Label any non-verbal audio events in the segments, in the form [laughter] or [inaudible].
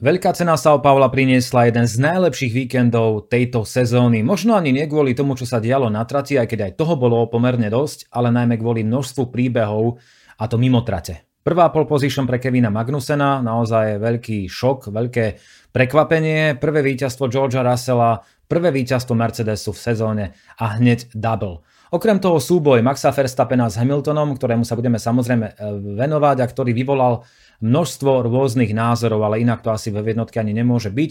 Veľká cena São Paula priniesla jeden z najlepších víkendov tejto sezóny. Možno ani nie kvôli tomu, čo sa dialo na trati, aj keď aj toho bolo pomerne dosť, ale najmä kvôli množstvu príbehov a to mimo trate. Prvá pole position pre Kevina Magnusena, naozaj veľký šok, veľké prekvapenie. Prvé víťazstvo Georgia Russella, prvé víťazstvo Mercedesu v sezóne a hneď double. Okrem toho súboj Maxa Verstappena s Hamiltonom, ktorému sa budeme samozrejme e, venovať a ktorý vyvolal množstvo rôznych názorov, ale inak to asi ve jednotke ani nemôže byť.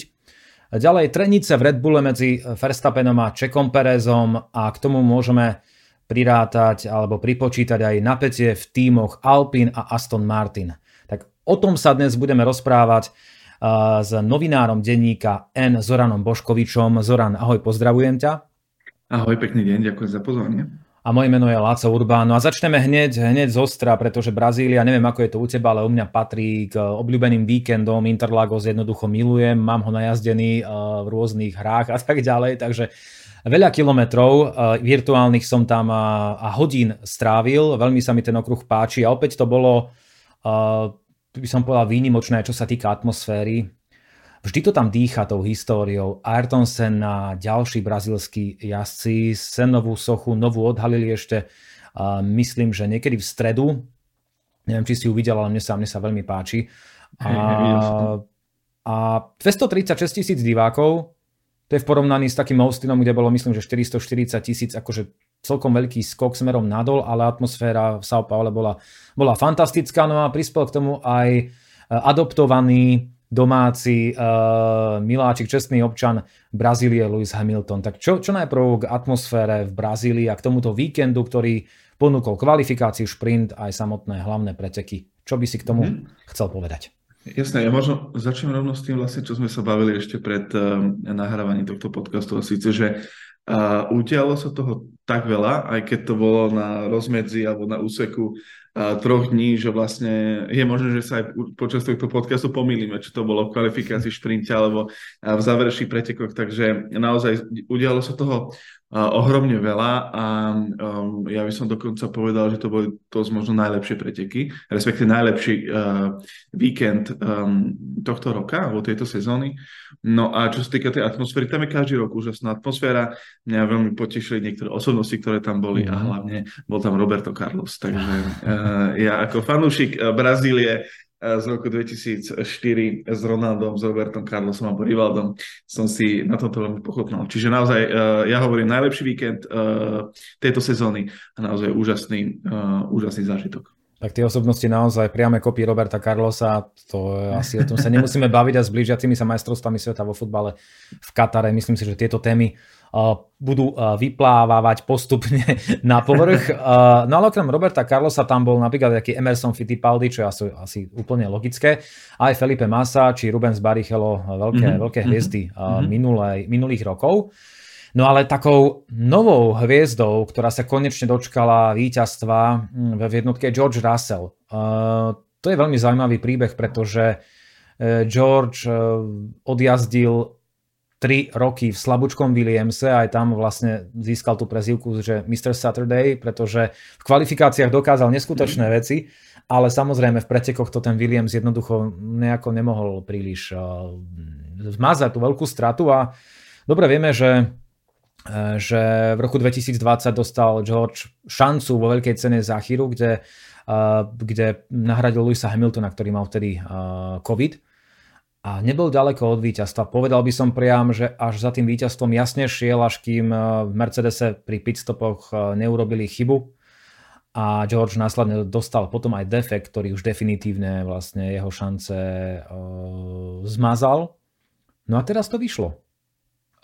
Ďalej trenice v Red Bulle medzi Verstappenom a Čekom Perezom a k tomu môžeme prirátať alebo pripočítať aj napätie v tímoch Alpine a Aston Martin. Tak o tom sa dnes budeme rozprávať s novinárom denníka N. Zoranom Boškovičom. Zoran, ahoj, pozdravujem ťa. Ahoj, pekný deň, ďakujem za pozvanie a moje meno je Láco Urbán. No a začneme hneď, hneď z ostra, pretože Brazília, neviem ako je to u teba, ale u mňa patrí k obľúbeným víkendom. Interlagos jednoducho milujem, mám ho najazdený eh, v rôznych hrách a tak ďalej, takže veľa kilometrov eh, virtuálnych som tam eh, a hodín strávil, veľmi sa mi ten okruh páči a opäť to bolo, by som povedal, výnimočné, čo sa týka atmosféry Vždy to tam dýcha tou históriou. Ayrton Senna, ďalší brazilskí jazdci, Senovú sochu, novú odhalili ešte, uh, myslím, že niekedy v stredu. Neviem, či si ju videl, ale mne sa, mne sa veľmi páči. A, a 236 tisíc divákov, to je v porovnaní s takým Austinom, kde bolo myslím, že 440 tisíc, akože celkom veľký skok smerom nadol, ale atmosféra v São Paulo bola, bola fantastická, no a prispel k tomu aj adoptovaný domáci uh, miláčik, čestný občan Brazílie Lewis Hamilton. Tak čo, čo najprv k atmosfére v Brazílii a k tomuto víkendu, ktorý ponúkol kvalifikáciu, šprint aj samotné hlavné preteky. Čo by si k tomu mm. chcel povedať? Jasné, ja možno začnem rovno s tým vlastne, čo sme sa bavili ešte pred uh, nahrávaním tohto podcastu a síce, že uh, udialo sa toho tak veľa, aj keď to bolo na rozmedzi alebo na úseku troch dní, že vlastne je možné, že sa aj počas tohto podcastu pomýlime, či to bolo v kvalifikácii šprinte alebo v záverečných pretekoch, takže naozaj udialo sa toho ohromne veľa a um, ja by som dokonca povedal, že to boli to možno najlepšie preteky, respektíve najlepší uh, víkend um, tohto roka alebo tejto sezóny. No a čo sa týka tej atmosféry, tam je každý rok úžasná atmosféra. Mňa veľmi potešili niektoré osobnosti, ktoré tam boli a mhm. hlavne bol tam Roberto Carlos. Takže [laughs] uh, ja ako fanúšik uh, Brazílie z roku 2004 s Ronaldom, s Robertom Carlosom a Rivaldom som si na tomto veľmi pochopnal. Čiže naozaj, uh, ja hovorím, najlepší víkend uh, tejto sezóny a naozaj úžasný, uh, úžasný zážitok. Tak tie osobnosti naozaj priame kopy Roberta Carlosa, to asi o tom sa nemusíme baviť a s blížiacimi sa majstrovstvami sveta vo futbale v Katare. Myslím si, že tieto témy budú vyplávať postupne [laughs] na povrch. No ale okrem Roberta Carlosa tam bol napríklad taký Emerson Fittipaldi, čo je asi, asi úplne logické, aj Felipe Massa či Rubens Barrichello, veľké, mm-hmm. veľké hviezdy mm-hmm. minulej, minulých rokov. No ale takou novou hviezdou, ktorá sa konečne dočkala víťazstva hm, v jednotke George Russell. To je veľmi zaujímavý príbeh, pretože e, George e, odjazdil 3 roky v slabúčkom Williamse, aj tam vlastne získal tú prezivku, že Mr. Saturday, pretože v kvalifikáciách dokázal neskutočné mm. veci, ale samozrejme v pretekoch to ten Williams jednoducho nejako nemohol príliš uh, zmazať tú veľkú stratu a dobre vieme, že uh, že v roku 2020 dostal George šancu vo veľkej cene Zachiru, kde, uh, kde nahradil Luisa Hamiltona, ktorý mal vtedy COVID a nebol ďaleko od víťazstva. Povedal by som priam, že až za tým víťazstvom jasne šiel, až kým eh, v Mercedese pri pitstopoch eh, neurobili chybu a George následne dostal potom aj defekt, ktorý už definitívne vlastne jeho šance uh, zmazal. No a teraz to vyšlo.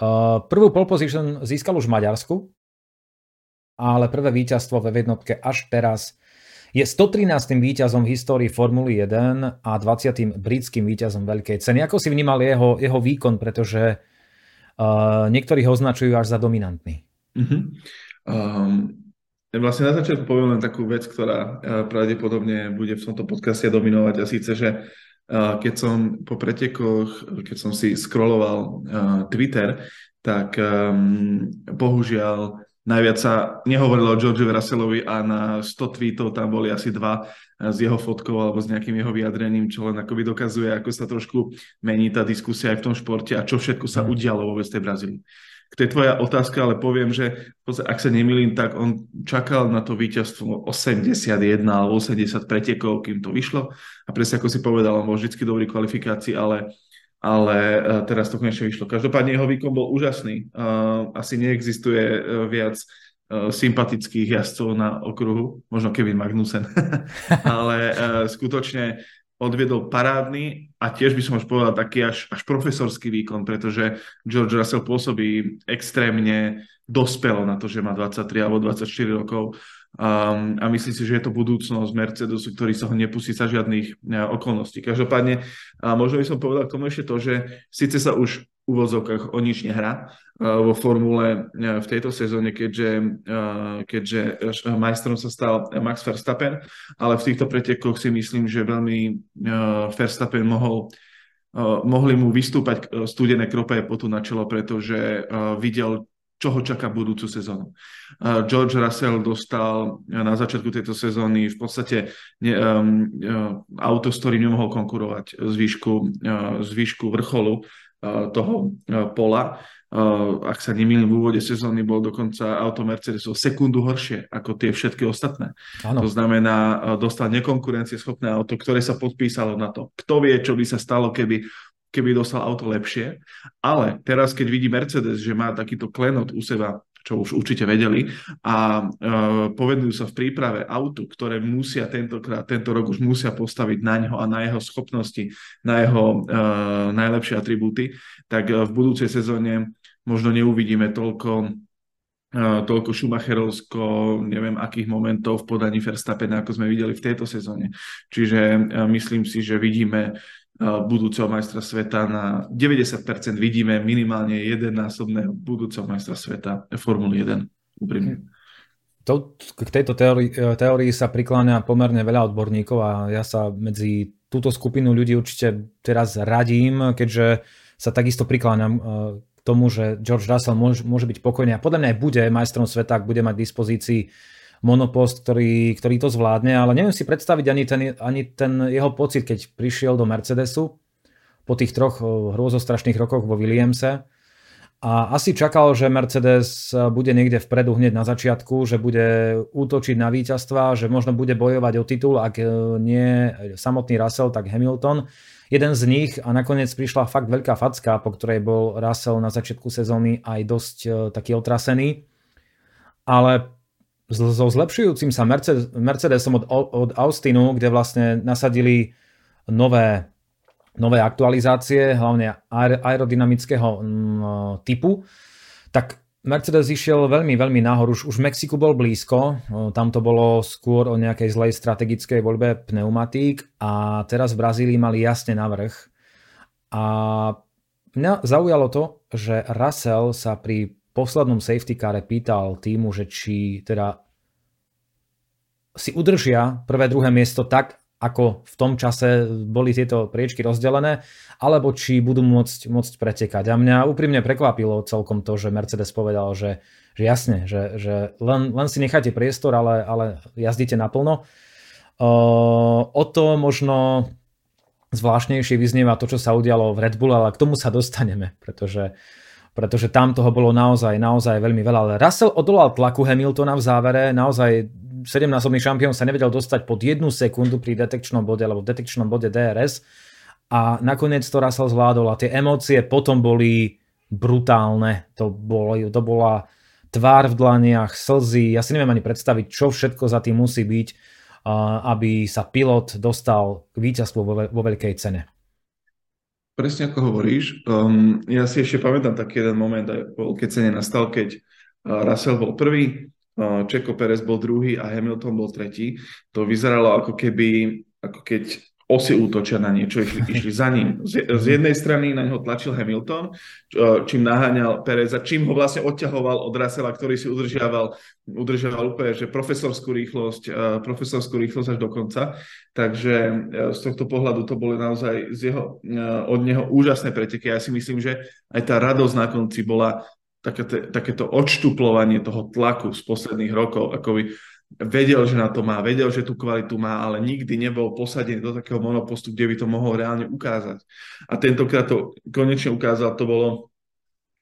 Uh, prvú pole position získal už v Maďarsku, ale prvé víťazstvo ve jednotke až teraz je 113. víťazom v histórii Formuly 1 a 20. britským víťazom veľkej ceny. Ako si vnímal jeho, jeho výkon, pretože uh, niektorí ho označujú až za dominantný. Uh-huh. Um, vlastne na začiatku poviem len takú vec, ktorá uh, pravdepodobne bude v tomto podcaste dominovať a síce, že uh, keď som po pretekoch, keď som si scrolloval uh, Twitter, tak um, bohužiaľ najviac sa nehovorilo o Georgeovi Russellovi a na 100 tweetov tam boli asi dva s jeho fotkou alebo s nejakým jeho vyjadrením, čo len akoby dokazuje, ako sa trošku mení tá diskusia aj v tom športe a čo všetko sa mhm. udialo vôbec tej Brazílii. To je tvoja otázka, ale poviem, že ak sa nemýlim, tak on čakal na to víťazstvo 81 alebo 80 pretekov, kým to vyšlo. A presne ako si povedal, on bol vždy dobrý kvalifikácii, ale ale e, teraz to konečne vyšlo. Každopádne jeho výkon bol úžasný. E, asi neexistuje e, viac sympatických jazdcov na okruhu, možno Kevin Magnussen, [laughs] ale skutočne odviedol parádny a tiež by som už povedal taký až, až profesorský výkon, pretože George Russell pôsobí extrémne dospelo na to, že má 23 alebo 24 rokov Um, a myslím si, že je to budúcnosť Mercedesu, ktorý sa ho nepustí sa žiadnych uh, okolností. Každopádne, uh, možno by som povedal k tomu ešte to, že síce sa už v úvodzovkách o nič nehrá uh, vo formule uh, v tejto sezóne, keďže, uh, keďže majstrom sa stal Max Verstappen, ale v týchto pretekoch si myslím, že veľmi Verstappen mohol mohli mu vystúpať studené krope potu na čelo, pretože videl, čo ho čaká budúcu sezónu. George Russell dostal na začiatku tejto sezóny v podstate ne, auto, s ktorým nemohol konkurovať z výšku, z výšku vrcholu toho uh, pola. Uh, ak sa nemýlim, v úvode sezóny bol dokonca auto Mercedes o sekundu horšie ako tie všetky ostatné. Ano. To znamená, dostal nekonkurencieschopné auto, ktoré sa podpísalo na to. Kto vie, čo by sa stalo, keby keby dostal auto lepšie. Ale teraz, keď vidí Mercedes, že má takýto klenot u seba, čo už určite vedeli, a uh, povedujú sa v príprave autu, ktoré musia tentokrát, tento rok už musia postaviť na neho a na jeho schopnosti, na jeho uh, najlepšie atribúty, tak uh, v budúcej sezóne možno neuvidíme toľko toľko Schumacherovsko, neviem akých momentov v podaní Verstappena, ako sme videli v tejto sezóne. Čiže myslím si, že vidíme budúceho majstra sveta na 90% vidíme minimálne jedennásobného budúceho majstra sveta Formuly 1. Úprimne. To, k tejto teórii, teórii sa prikláňa pomerne veľa odborníkov a ja sa medzi túto skupinu ľudí určite teraz radím, keďže sa takisto prikláňam e, k tomu, že George Russell môže, môže byť pokojný a podľa mňa aj bude majstrom sveta, ak bude mať dispozícii monopost, ktorý, ktorý to zvládne, ale neviem si predstaviť ani ten, ani ten jeho pocit, keď prišiel do Mercedesu po tých troch hrôzostrašných rokoch vo Williamse. A asi čakal, že Mercedes bude niekde vpredu hneď na začiatku, že bude útočiť na víťazstva, že možno bude bojovať o titul, ak e, nie samotný Russell, tak Hamilton. Jeden z nich a nakoniec prišla fakt veľká facka, po ktorej bol Russell na začiatku sezóny aj dosť taký otrasený. Ale so zlepšujúcim sa Mercedes, Mercedesom od, od Austinu, kde vlastne nasadili nové, nové aktualizácie, hlavne aerodynamického m, typu, tak Mercedes išiel veľmi, veľmi nahor. Už, už v Mexiku bol blízko, tam to bolo skôr o nejakej zlej strategickej voľbe pneumatík a teraz v Brazílii mali jasne navrh. A mňa zaujalo to, že Russell sa pri poslednom safety care pýtal týmu, že či teda si udržia prvé, druhé miesto tak, ako v tom čase boli tieto priečky rozdelené, alebo či budú môcť, môcť pretekať. A mňa úprimne prekvapilo celkom to, že Mercedes povedal, že, že jasne, že, že len, len si necháte priestor, ale, ale jazdíte naplno. O to možno zvláštnejšie vyznieva to, čo sa udialo v Red Bull, ale k tomu sa dostaneme, pretože uh, pretože tam toho bolo naozaj, naozaj veľmi veľa. Ale Russell odolal tlaku Hamiltona v závere, naozaj 7-násobný šampión sa nevedel dostať pod jednu sekundu pri detekčnom bode, alebo detekčnom bode DRS a nakoniec to Russell zvládol a tie emócie potom boli brutálne. To, bolo, to bola tvár v dlaniach, slzy, ja si neviem ani predstaviť, čo všetko za tým musí byť, aby sa pilot dostal k víťazstvu vo, vo veľkej cene. Presne ako hovoríš. Um, ja si ešte pamätám taký jeden moment, aj po cene nastal, keď uh, Russell bol prvý, uh, Čeko Perez bol druhý a Hamilton bol tretí. To vyzeralo ako keby, ako keď osy útočia na niečo, išli, išli za ním. Z, z jednej strany na neho tlačil Hamilton, čím naháňal Pereza, čím ho vlastne odťahoval od Russella, ktorý si udržiaval, udržiaval úplne, že profesorskú rýchlosť, profesorskú rýchlosť až do konca. Takže z tohto pohľadu to boli naozaj z jeho, od neho úžasné preteky. Ja si myslím, že aj tá radosť na konci bola také, takéto odštuplovanie toho tlaku z posledných rokov, ako by vedel, že na to má, vedel, že tú kvalitu má, ale nikdy nebol posadený do takého monopostu, kde by to mohol reálne ukázať. A tentokrát to konečne ukázal, to bolo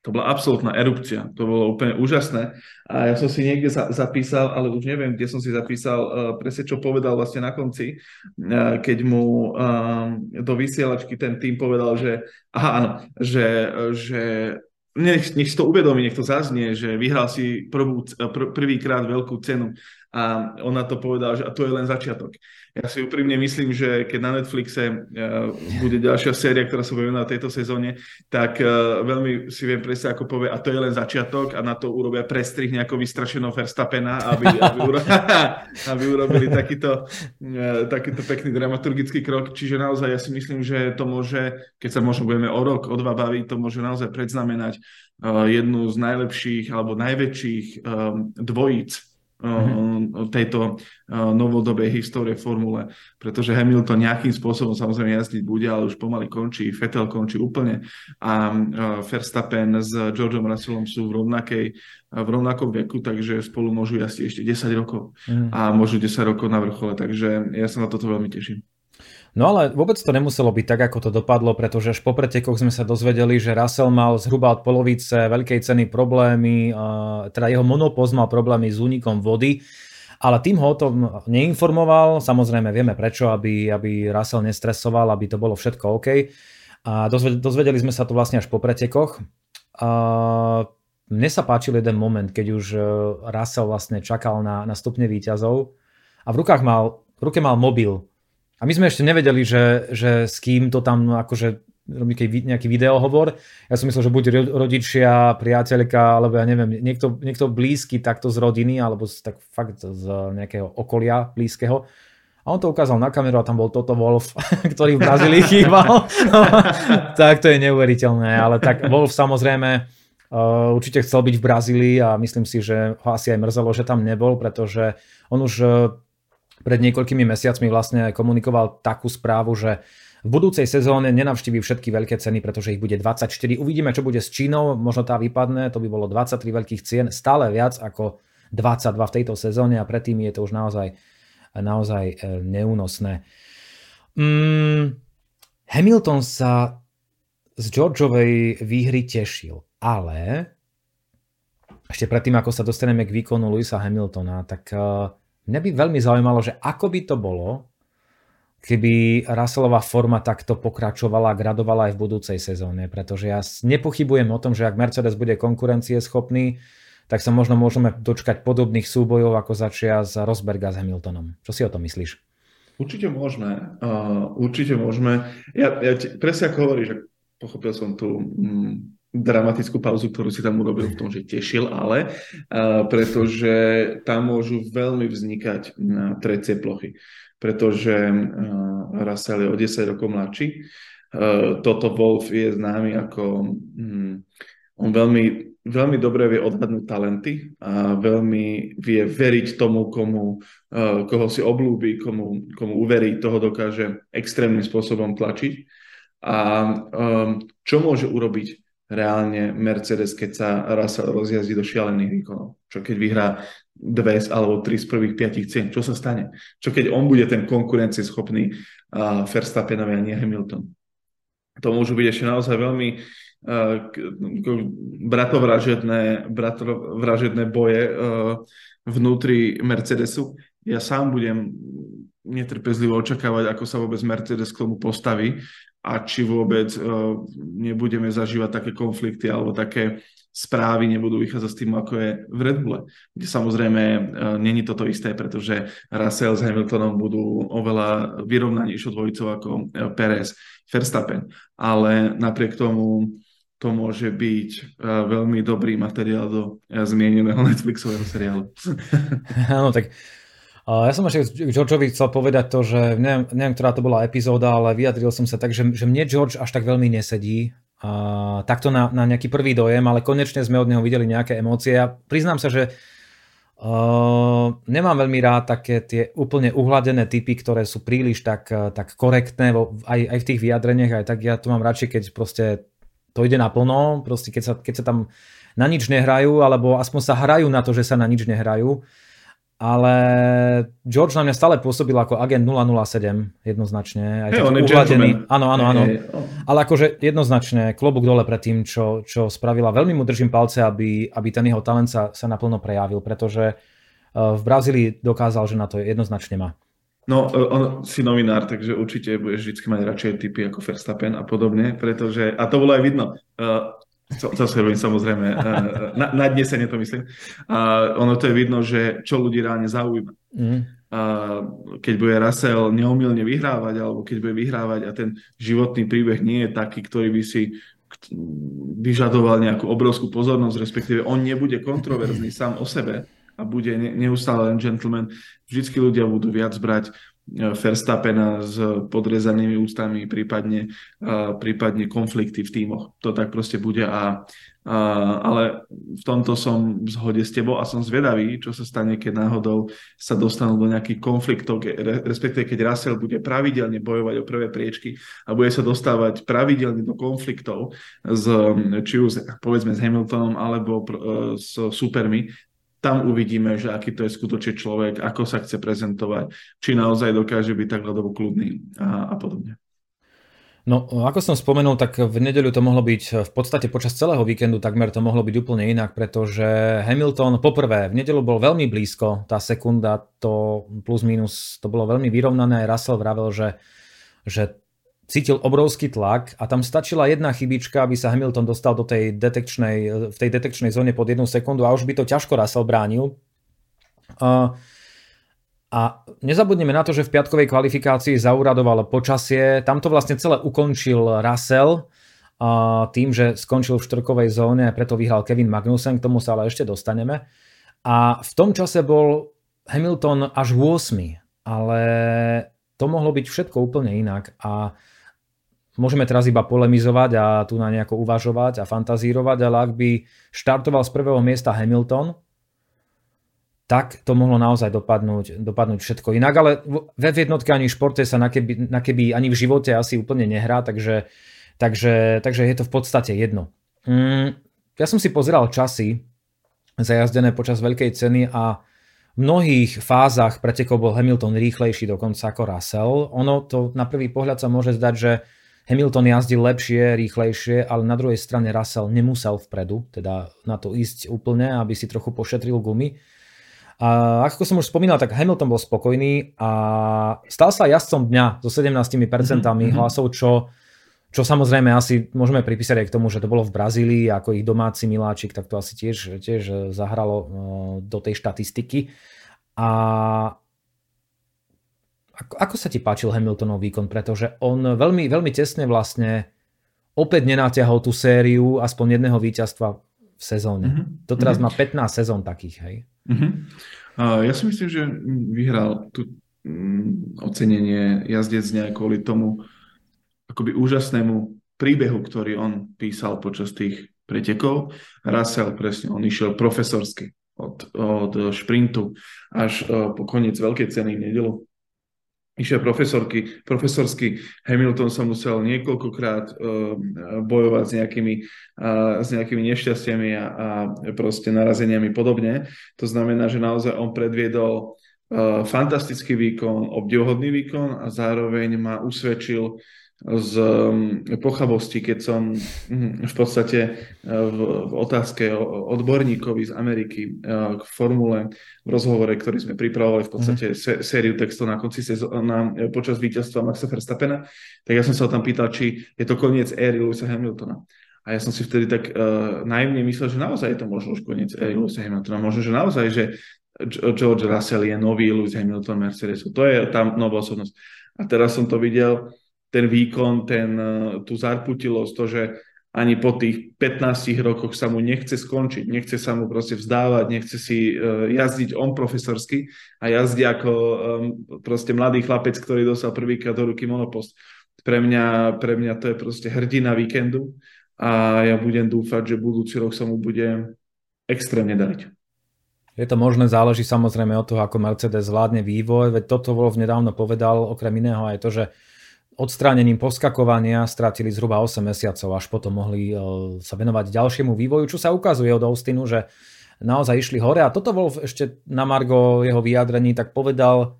to bola absolútna erupcia, to bolo úplne úžasné. A ja som si niekde za, zapísal, ale už neviem, kde som si zapísal uh, presne, čo povedal vlastne na konci, uh, keď mu uh, do vysielačky ten tým povedal, že aha, áno, že, že nech, nech si to uvedomí, nech to zaznie, že vyhral si prvú, pr- prvýkrát veľkú cenu a ona to povedala, že a to je len začiatok. Ja si úprimne myslím, že keď na Netflixe uh, bude ďalšia séria, ktorá sa bude na tejto sezóne, tak uh, veľmi si viem presne, ako povie, a to je len začiatok a na to urobia prestrih nejako vystrašeného Verstappena, aby, aby, uro- [laughs] aby urobili takýto, uh, takýto pekný dramaturgický krok. Čiže naozaj ja si myslím, že to môže, keď sa možno budeme o rok, o dva baviť, to môže naozaj predznamenať jednu z najlepších alebo najväčších um, dvojíc mm-hmm. tejto novodobej histórie formule, pretože Hamilton nejakým spôsobom samozrejme jazdiť bude, ale už pomaly končí, Vettel končí úplne a Verstappen s Georgeom Russellom sú v rovnakej v rovnakom veku, takže spolu môžu jazdiť ešte 10 rokov mm. a môžu 10 rokov na vrchole, takže ja sa na toto veľmi teším. No ale vôbec to nemuselo byť tak, ako to dopadlo, pretože až po pretekoch sme sa dozvedeli, že Russell mal zhruba od polovice veľkej ceny problémy, teda jeho monopoz mal problémy s únikom vody, ale tým ho o tom neinformoval, samozrejme vieme prečo, aby, aby Russell nestresoval, aby to bolo všetko OK. A dozvedeli sme sa to vlastne až po pretekoch. A mne sa páčil jeden moment, keď už e, Russell vlastne čakal na, na stupne výťazov a v rukách mal, v ruke mal mobil a my sme ešte nevedeli, že, že s kým to tam akože robí nejaký videohovor. Ja som myslel, že buď rodičia, priateľka, alebo ja neviem, niekto, niekto blízky takto z rodiny, alebo z, tak fakt z nejakého okolia blízkeho. A on to ukázal na kameru a tam bol Toto Wolf, [laughs] ktorý v Brazílii [laughs] chýbal. [laughs] tak to je neuveriteľné, ale tak Wolf samozrejme uh, určite chcel byť v Brazílii a myslím si, že ho asi aj mrzelo, že tam nebol, pretože on už uh, pred niekoľkými mesiacmi vlastne komunikoval takú správu, že v budúcej sezóne nenavštíví všetky veľké ceny, pretože ich bude 24. Uvidíme, čo bude s Čínou, možno tá vypadne, to by bolo 23 veľkých cien, stále viac ako 22 v tejto sezóne a predtým je to už naozaj, naozaj e, neúnosné. Mm, Hamilton sa z Georgeovej výhry tešil, ale ešte predtým, ako sa dostaneme k výkonu Luisa Hamiltona, tak uh, Mňa by veľmi zaujímalo, že ako by to bolo, keby Russellová forma takto pokračovala a gradovala aj v budúcej sezóne, pretože ja nepochybujem o tom, že ak Mercedes bude konkurencieschopný, tak sa možno môžeme dočkať podobných súbojov, ako začia z Rosberga s Hamiltonom. Čo si o tom myslíš? Určite môžeme. Uh, určite môžeme. Ja, ja presne ako hovoríš, pochopil som tu mm, dramatickú pauzu, ktorú si tam urobil v tom, že tešil, ale uh, pretože tam môžu veľmi vznikať na trecie plochy, pretože uh, Russell je o 10 rokov mladší. Uh, toto Wolf je známy ako um, on veľmi, veľmi dobre vie odhadnúť talenty a veľmi vie veriť tomu, komu, uh, koho si oblúbi, komu, komu uverí, toho dokáže extrémnym spôsobom tlačiť. A um, čo môže urobiť reálne Mercedes, keď sa Russell rozjazdí do šialených výkonov. Čo keď vyhrá dve alebo tri z prvých piatich cien, čo sa stane? Čo keď on bude ten konkurencieschopný uh, Verstappenovi a nie Hamilton? To môžu byť ešte naozaj veľmi uh, bratovražedné, bratovražedné boje uh, vnútri Mercedesu. Ja sám budem netrpezlivo očakávať, ako sa vôbec Mercedes k tomu postaví a či vôbec uh, nebudeme zažívať také konflikty alebo také správy nebudú vychádzať s tým, ako je v Red Bulle. Kde samozrejme uh, není toto isté, pretože Russell s Hamiltonom budú oveľa vyrovnanejšou dvojicou ako uh, Perez, Verstappen. Ale napriek tomu to môže byť veľmi dobrý materiál do uh, zmieneného [laughs] Netflixového seriálu. [laughs] Áno, tak ja som ešte Georgeovi chcel povedať to, že neviem, neviem, ktorá to bola epizóda, ale vyjadril som sa tak, že, že mne George až tak veľmi nesedí. A takto na, na nejaký prvý dojem, ale konečne sme od neho videli nejaké emócie. Ja priznám sa, že uh, nemám veľmi rád také tie úplne uhladené typy, ktoré sú príliš tak, tak korektné, aj, aj v tých vyjadreniach, aj tak ja to mám radšej, keď proste to ide naplno, proste keď sa, keď sa tam na nič nehrajú, alebo aspoň sa hrajú na to, že sa na nič nehrajú. Ale George na mňa stále pôsobil ako agent 007 jednoznačne. Aj hey, on uhladený. Áno, áno, áno. Hey, oh. Ale akože jednoznačne klobúk dole pred tým, čo, čo spravila. Veľmi mu držím palce, aby, aby ten jeho talent sa, sa naplno prejavil, pretože eh, v Brazílii dokázal, že na to jednoznačne má. No, eh, on si novinár, takže určite budeš vždy mať radšej typy ako Verstappen a podobne, pretože, a to bolo aj vidno, uh, Zase robím samozrejme na, na dnesenie to myslím. A ono to je vidno, že čo ľudí reálne zaujíma. Mm. A keď bude Russell neomilne vyhrávať, alebo keď bude vyhrávať a ten životný príbeh nie je taký, ktorý by si vyžadoval nejakú obrovskú pozornosť, respektíve on nebude kontroverzný sám o sebe a bude neustále len gentleman, vždycky ľudia budú viac brať Verstappena s podrezanými ústami, prípadne, prípadne konflikty v tímoch. To tak proste bude. A, a, ale v tomto som v zhode s tebou a som zvedavý, čo sa stane, keď náhodou sa dostanú do nejakých konfliktov, respektíve keď Russell bude pravidelne bojovať o prvé priečky a bude sa dostávať pravidelne do konfliktov s, či už povedzme s Hamiltonom alebo s supermi, tam uvidíme, že aký to je skutočne človek, ako sa chce prezentovať, či naozaj dokáže byť tak ľadovo kľudný a, a podobne. No, ako som spomenul, tak v nedeľu to mohlo byť v podstate počas celého víkendu takmer to mohlo byť úplne inak, pretože Hamilton poprvé v nedeľu bol veľmi blízko, tá sekunda, to plus minus, to bolo veľmi vyrovnané. Russell vravel, že, že cítil obrovský tlak a tam stačila jedna chybička, aby sa Hamilton dostal do tej detekčnej, v tej detekčnej zóne pod jednu sekundu a už by to ťažko Russell bránil. Uh, a nezabudneme na to, že v piatkovej kvalifikácii zauradoval počasie. Tam to vlastne celé ukončil Russell uh, tým, že skončil v štrkovej zóne a preto vyhral Kevin Magnussen, k tomu sa ale ešte dostaneme. A v tom čase bol Hamilton až 8, ale to mohlo byť všetko úplne inak. A Môžeme teraz iba polemizovať a tu na nejako uvažovať a fantazírovať, ale ak by štartoval z prvého miesta Hamilton, tak to mohlo naozaj dopadnúť, dopadnúť všetko inak, ale ve jednotke ani v športe sa na keby, na keby ani v živote asi úplne nehrá, takže, takže, takže je to v podstate jedno. Mm, ja som si pozeral časy zajazdené počas veľkej ceny a v mnohých fázach pretekov bol Hamilton rýchlejší dokonca ako Russell. Ono to na prvý pohľad sa môže zdať, že Hamilton jazdil lepšie, rýchlejšie, ale na druhej strane Russell nemusel vpredu, teda na to ísť úplne, aby si trochu pošetril gumy. A ako som už spomínal, tak Hamilton bol spokojný a stal sa jazdcom dňa so 17% mm-hmm. hlasov, čo, čo samozrejme asi môžeme pripísať aj k tomu, že to bolo v Brazílii ako ich domáci miláčik, tak to asi tiež, tiež zahralo e, do tej štatistiky. A ako, ako sa ti páčil Hamiltonov výkon? Pretože on veľmi, veľmi tesne vlastne opäť nenatiahol tú sériu aspoň jedného víťazstva v sezóne. Mm-hmm. To teraz mm-hmm. má 15 sezón takých, hej? Mm-hmm. Uh, ja si myslím, že vyhral tu um, ocenenie jazdec nejak kvôli tomu akoby úžasnému príbehu, ktorý on písal počas tých pretekov. Russell presne, on išiel profesorsky od, od šprintu až uh, po koniec veľkej ceny v nedelu išiel profesorky, profesorsky Hamilton sa musel niekoľkokrát uh, bojovať s nejakými, uh, s nejakými nešťastiami a, a proste narazeniami podobne. To znamená, že naozaj on predviedol uh, fantastický výkon, obdivhodný výkon a zároveň ma usvedčil z um, pochavosti, keď som hm, v podstate uh, v, v otázke odborníkovi z Ameriky uh, k formule v rozhovore, ktorý sme pripravovali v podstate mm. sériu textov na konci sezóna uh, počas víťazstva Maxa Verstappena, tak ja som sa tam pýtal, či je to koniec éry Lewisa Hamiltona. A ja som si vtedy tak uh, naivne myslel, že naozaj je to možno už koniec éry Lewisa Hamiltona. Možno, že naozaj, že George Russell je nový Lewis Hamilton Mercedes. To je tam nová osobnosť. A teraz som to videl ten výkon, ten, e, tú zarputilosť, to, že ani po tých 15 rokoch sa mu nechce skončiť, nechce sa mu proste vzdávať, nechce si uh, jazdiť on profesorsky a jazdí ako proste mladý chlapec, ktorý dostal prvýkrát do ruky monopost. Pre mňa, pre mňa to je proste hrdina víkendu a ja budem dúfať, že budúci rok sa mu bude extrémne dariť. Je to možné, záleží samozrejme od toho, ako Mercedes zvládne vývoj, veď toto Wolf nedávno povedal, okrem iného aj to, že odstránením poskakovania stratili zhruba 8 mesiacov, až potom mohli sa venovať ďalšiemu vývoju, čo sa ukazuje od Austinu, že naozaj išli hore a toto bol ešte na Margo jeho vyjadrení, tak povedal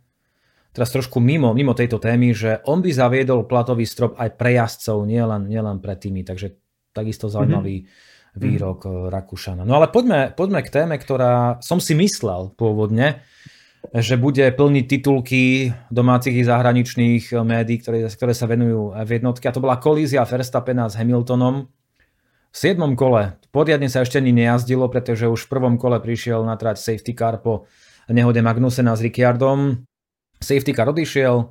teraz trošku mimo, mimo tejto témy, že on by zaviedol platový strop aj pre jazdcov, nielen, nielen pre tými, takže takisto zaujímavý mm-hmm. výrok mm-hmm. Rakúšana. No ale poďme, poďme k téme, ktorá som si myslel pôvodne, že bude plniť titulky domácich i zahraničných médií, ktoré, ktoré sa venujú v jednotke. A to bola kolízia Verstappena s Hamiltonom. V 7. kole poriadne sa ešte ani nejazdilo, pretože už v prvom kole prišiel na trať safety car po nehode Magnusena s Ricciardom. Safety car odišiel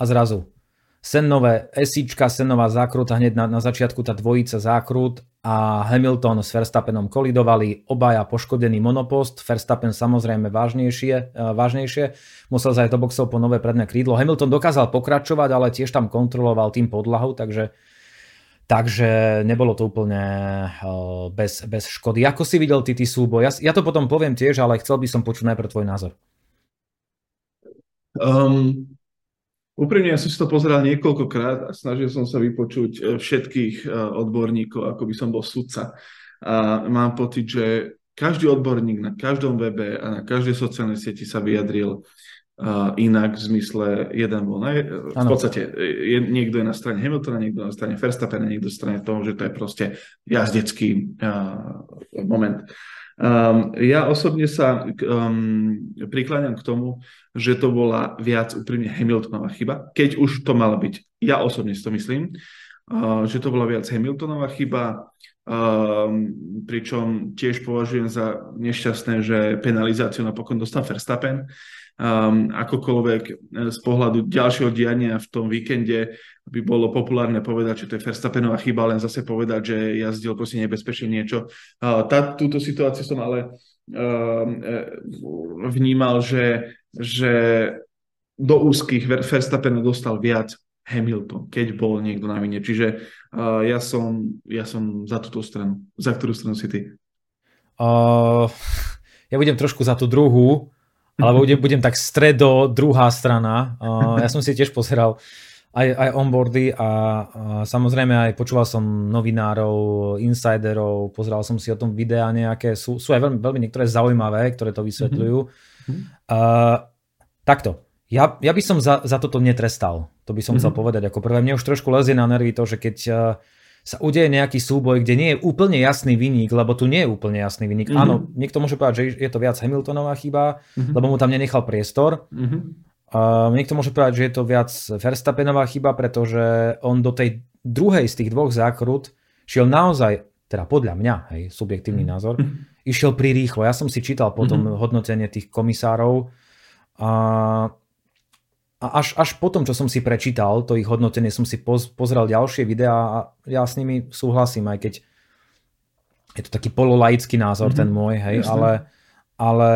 a zrazu Sennové esíčka, Sennová zákruta, hneď na, na začiatku tá dvojica zákrut a Hamilton s Verstappenom kolidovali, obaja poškodený monopost, Verstappen samozrejme vážnejšie, e, vážnejšie, musel zajať do boxov po nové predné krídlo. Hamilton dokázal pokračovať, ale tiež tam kontroloval tým podlahu, takže, takže nebolo to úplne e, bez, bez škody. Ako si videl ty, ty súboj? Ja, ja to potom poviem tiež, ale chcel by som počuť najprv tvoj názor. Um, Úprimne, ja som si to pozeral niekoľkokrát a snažil som sa vypočuť e, všetkých e, odborníkov, ako by som bol sudca. A mám pocit, že každý odborník na každom webe a na každej sociálnej sieti sa vyjadril uh, inak v zmysle jeden bol. Na, v podstate je, niekto je na strane Hamiltona, niekto na strane Verstappena, niekto na strane toho, že to je proste jazdecký uh, moment. Um, ja osobne sa um, prikláňam k tomu, že to bola viac úprimne Hamiltonová chyba, keď už to mala byť. Ja osobne si to myslím, uh, že to bola viac Hamiltonová chyba, um, pričom tiež považujem za nešťastné, že penalizáciu napokon dostal Verstappen um, akokoľvek e, z pohľadu ďalšieho diania v tom víkende by bolo populárne povedať, že to je Verstappenová chyba, len zase povedať, že jazdil proste nebezpečne niečo. Tá, túto situáciu som ale uh, vnímal, že, že do úzkých Verstappen dostal viac Hamilton, keď bol niekto na vine. Čiže uh, ja, som, ja som za túto stranu. Za ktorú stranu si ty? Uh, ja budem trošku za tú druhú, [laughs] alebo budem, budem tak stredo, druhá strana. Uh, ja som si tiež pozeral aj, aj onboardy a, a samozrejme aj počúval som novinárov, insiderov, pozeral som si o tom videa nejaké, sú, sú aj veľmi, veľmi niektoré zaujímavé, ktoré to vysvetľujú. Mm-hmm. Uh, takto, ja, ja by som za, za toto netrestal, to by som mm-hmm. chcel povedať ako prvé. Mne už trošku lezie na nervy to, že keď uh, sa udeje nejaký súboj, kde nie je úplne jasný vyník, lebo tu nie je úplne jasný vyník. Mm-hmm. Áno, niekto môže povedať, že je to viac Hamiltonová chyba, mm-hmm. lebo mu tam nenechal priestor. Mm-hmm. Uh, niekto môže povedať, že je to viac Verstappenová chyba, pretože on do tej druhej z tých dvoch zákrut šiel naozaj, teda podľa mňa, hej, subjektívny mm-hmm. názor, išiel prirýchlo. Ja som si čítal potom mm-hmm. hodnotenie tých komisárov a a až, až potom, čo som si prečítal to ich hodnotenie, som si poz, pozrel ďalšie videá a ja s nimi súhlasím, aj keď je to taký pololaický názor mm-hmm. ten môj, hej, Jasne. ale, ale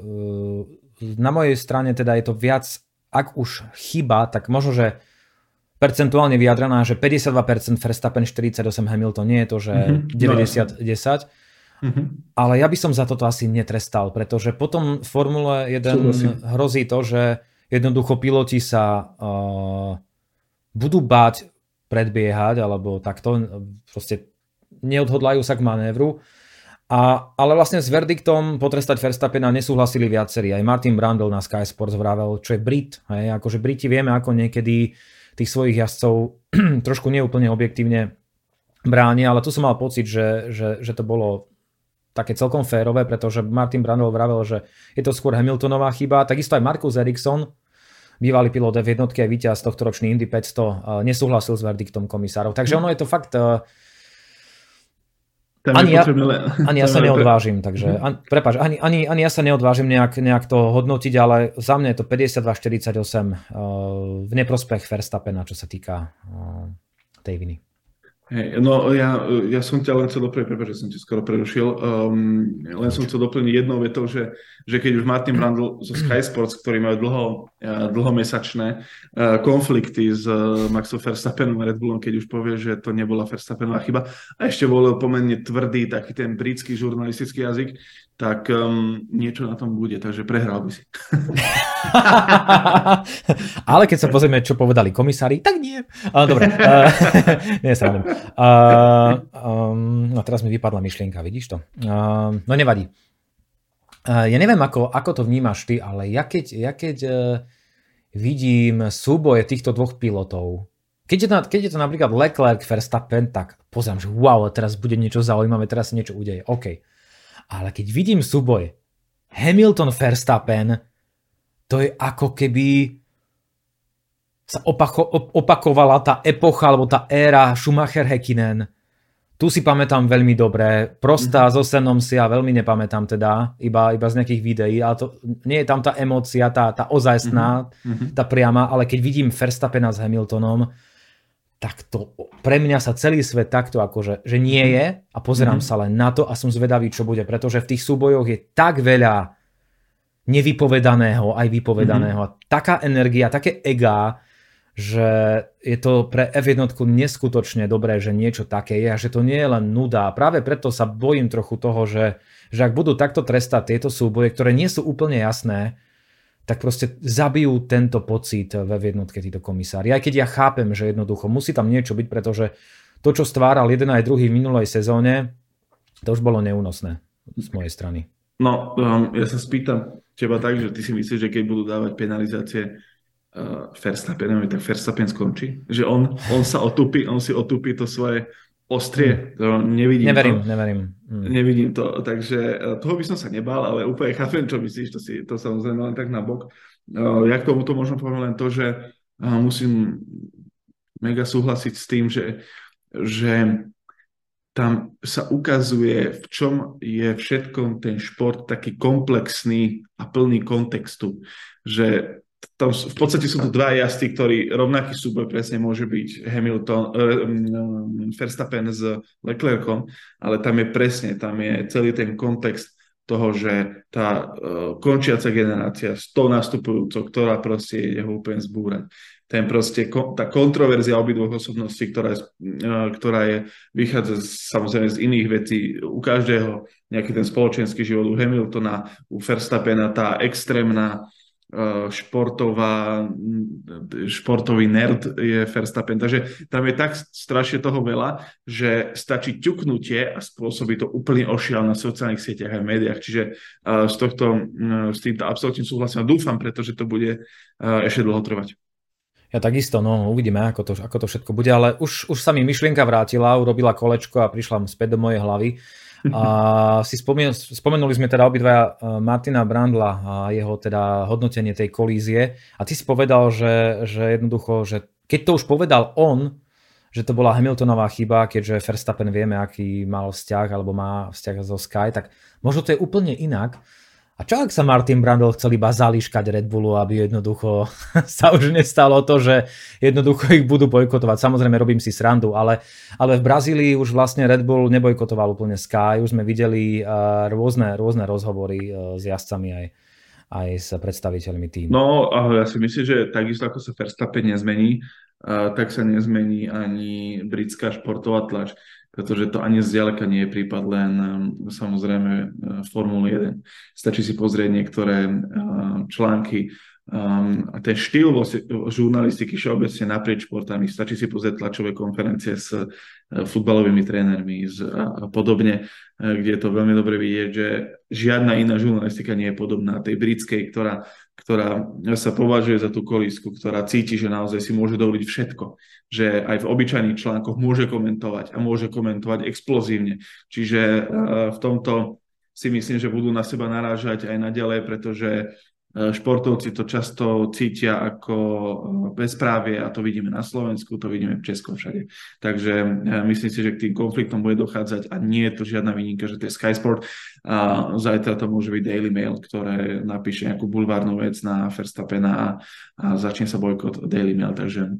uh, na mojej strane teda je to viac, ak už chyba, tak možno, že percentuálne vyjadrená, že 52% Verstappen, 48 Hamilton, nie je to, že mm-hmm. 90-10, no, mm-hmm. ale ja by som za toto asi netrestal, pretože potom v Formule 1 hrozí to, že Jednoducho piloti sa uh, budú báť predbiehať alebo takto, proste neodhodlajú sa k manévru. A, ale vlastne s verdiktom potrestať Verstappena nesúhlasili viacerí. Aj Martin Brandl na Sky Sports vravel, čo je Brit. Hej, akože Briti vieme, ako niekedy tých svojich jazdcov [clears throat] trošku neúplne objektívne bránia, ale tu som mal pocit, že, že, že to bolo také celkom férové, pretože Martin Brandl vravel, že je to skôr Hamiltonová chyba. Takisto aj Markus Ericsson, bývalý pilot v jednotke a víťaz tohto ročný Indy 500, nesúhlasil s verdiktom komisárov. Takže ono je to fakt... Tam ani, ja, ani ja sa neodvážim, takže mhm. an, prepáč, ani, ani, ani ja sa neodvážim nejak, nejak to hodnotiť, ale za mňa je to 52-48 uh, v neprospech Verstappena, čo sa týka uh, tej viny. Hej, no ja, ja som ťa len chcel doplniť, prepáč, že som ti skoro prerušil, um, len som chcel doplniť jednou vetou, že, že keď už Martin Brandl zo Sky Sports, ktorí majú dlho, dlhomesačné uh, konflikty s uh, Maxom Verstappenom a Red Bullom, keď už povie, že to nebola Verstappenová chyba. A ešte volil pomerne tvrdý taký ten britský žurnalistický jazyk, tak um, niečo na tom bude, takže prehral by si. [laughs] Ale keď sa pozrieme, čo povedali komisári, tak nie. Uh, dobre, uh, [laughs] nie sa uh, um, No teraz mi vypadla myšlienka, vidíš to? Uh, no nevadí. Uh, ja neviem, ako, ako to vnímaš ty, ale ja keď, ja keď uh, vidím súboje týchto dvoch pilotov, keď je, to, keď je to napríklad Leclerc, Verstappen, tak pozriem, že wow, teraz bude niečo zaujímavé, teraz sa niečo udeje. OK. Ale keď vidím súboj Hamilton Verstappen, to je ako keby sa opako, opakovala tá epocha alebo tá éra Schumacher Häkkinen. Tu si pamätám veľmi dobre. Prostá mm-hmm. so Senom si ja veľmi nepamätám teda, iba, iba z nejakých videí, ale to, nie je tam tá emócia, tá, tá ozajstná, mm-hmm. tá priama, ale keď vidím Verstappena s Hamiltonom, tak to pre mňa sa celý svet takto akože, že nie je a pozerám mm-hmm. sa len na to a som zvedavý, čo bude, pretože v tých súbojoch je tak veľa nevypovedaného aj vypovedaného. Mm-hmm. Taká energia, také ega, že je to pre F1 neskutočne dobré, že niečo také je a že to nie je len nuda. Práve preto sa bojím trochu toho, že, že ak budú takto trestať tieto súboje, ktoré nie sú úplne jasné, tak proste zabijú tento pocit ve jednotke títo komisári. Aj keď ja chápem, že jednoducho musí tam niečo byť, pretože to, čo stváral jeden aj druhý v minulej sezóne, to už bolo neúnosné z mojej strany. No, um, ja sa spýtam teba tak, že ty si myslíš, že keď budú dávať penalizácie uh, Verstappenovi, tak Verstappen skončí? Že on, on sa otupí, on si otupí to svoje ostrie. To nevidím neverím, to. Neverím, hmm. Nevidím to, takže e, toho by som sa nebal, ale úplne chápem, čo myslíš, to, si, to samozrejme len tak na bok. Uh, ja k tomuto možno poviem len to, že uh, musím mega súhlasiť s tým, že, že tam sa ukazuje, v čom je všetkom ten šport taký komplexný a plný kontextu. Že tam v podstate sú to dva jazdci, ktorí rovnaký súboj presne môže byť Hamilton, uh, um, Verstappen s Leclercom, ale tam je presne, tam je celý ten kontext toho, že tá uh, končiaca generácia s tou nastupujúcou, ktorá proste ide ho úplne zbúrať. Ten proste, tá kontroverzia obidvoch osobností, ktorá, je, uh, ktorá je, vychádza samozrejme z iných vecí, u každého nejaký ten spoločenský život, u Hamiltona, u Verstappena, tá extrémna Eh, športová, športový nerd je Verstappen. Takže tam je tak strašne toho veľa, že stačí ťuknutie a spôsobí to úplne ošial na sociálnych sieťach a médiách. Čiže z tohto, s týmto absolútne súhlasím a dúfam, pretože to bude ešte dlho trvať. Ja takisto, no uvidíme, ako to, ako to všetko bude, ale už, už sa mi myšlienka vrátila, urobila kolečko a prišla späť do mojej hlavy. A si spomen, spomenuli sme teda obidva eh, Martina Brandla a jeho teda hodnotenie tej kolízie a ty si povedal, že, že jednoducho, že keď to už povedal on, že to bola Hamiltonová chyba, keďže Verstappen vieme, aký mal vzťah alebo má vzťah zo Sky, tak možno to je úplne inak. A čo ak sa Martin Brandl chcel iba zališkať Red Bullu, aby jednoducho [laughs] sa už nestalo to, že jednoducho ich budú bojkotovať. Samozrejme robím si srandu, ale, ale v Brazílii už vlastne Red Bull nebojkotoval úplne Sky, už sme videli uh, rôzne, rôzne rozhovory uh, s jazdcami aj, aj s predstaviteľmi týmu. No, ja si myslím, že takisto ako sa Verstappen nezmení, uh, tak sa nezmení ani britská športová tlač pretože to ani zďaleka nie je prípad len um, samozrejme uh, Formuly 1. Stačí si pozrieť niektoré uh, články um, a ten štýl žurnalistiky všeobecne naprieč športami. Stačí si pozrieť tlačové konferencie s futbalovými trénermi a, a podobne, kde je to veľmi dobre vidieť, že žiadna iná žurnalistika nie je podobná tej britskej, ktorá ktorá sa považuje za tú kolísku, ktorá cíti, že naozaj si môže dovoliť všetko. Že aj v obyčajných článkoch môže komentovať a môže komentovať explozívne. Čiže eh, v tomto si myslím, že budú na seba narážať aj naďalej, pretože športovci to často cítia ako e, bezprávie a to vidíme na Slovensku, to vidíme v Česku všade. Takže e, myslím si, že k tým konfliktom bude dochádzať a nie je to žiadna výnimka, že to je Sky Sport a zajtra to môže byť Daily Mail, ktoré napíše nejakú bulvárnu vec na Verstappena a, a začne sa bojkot Daily Mail, takže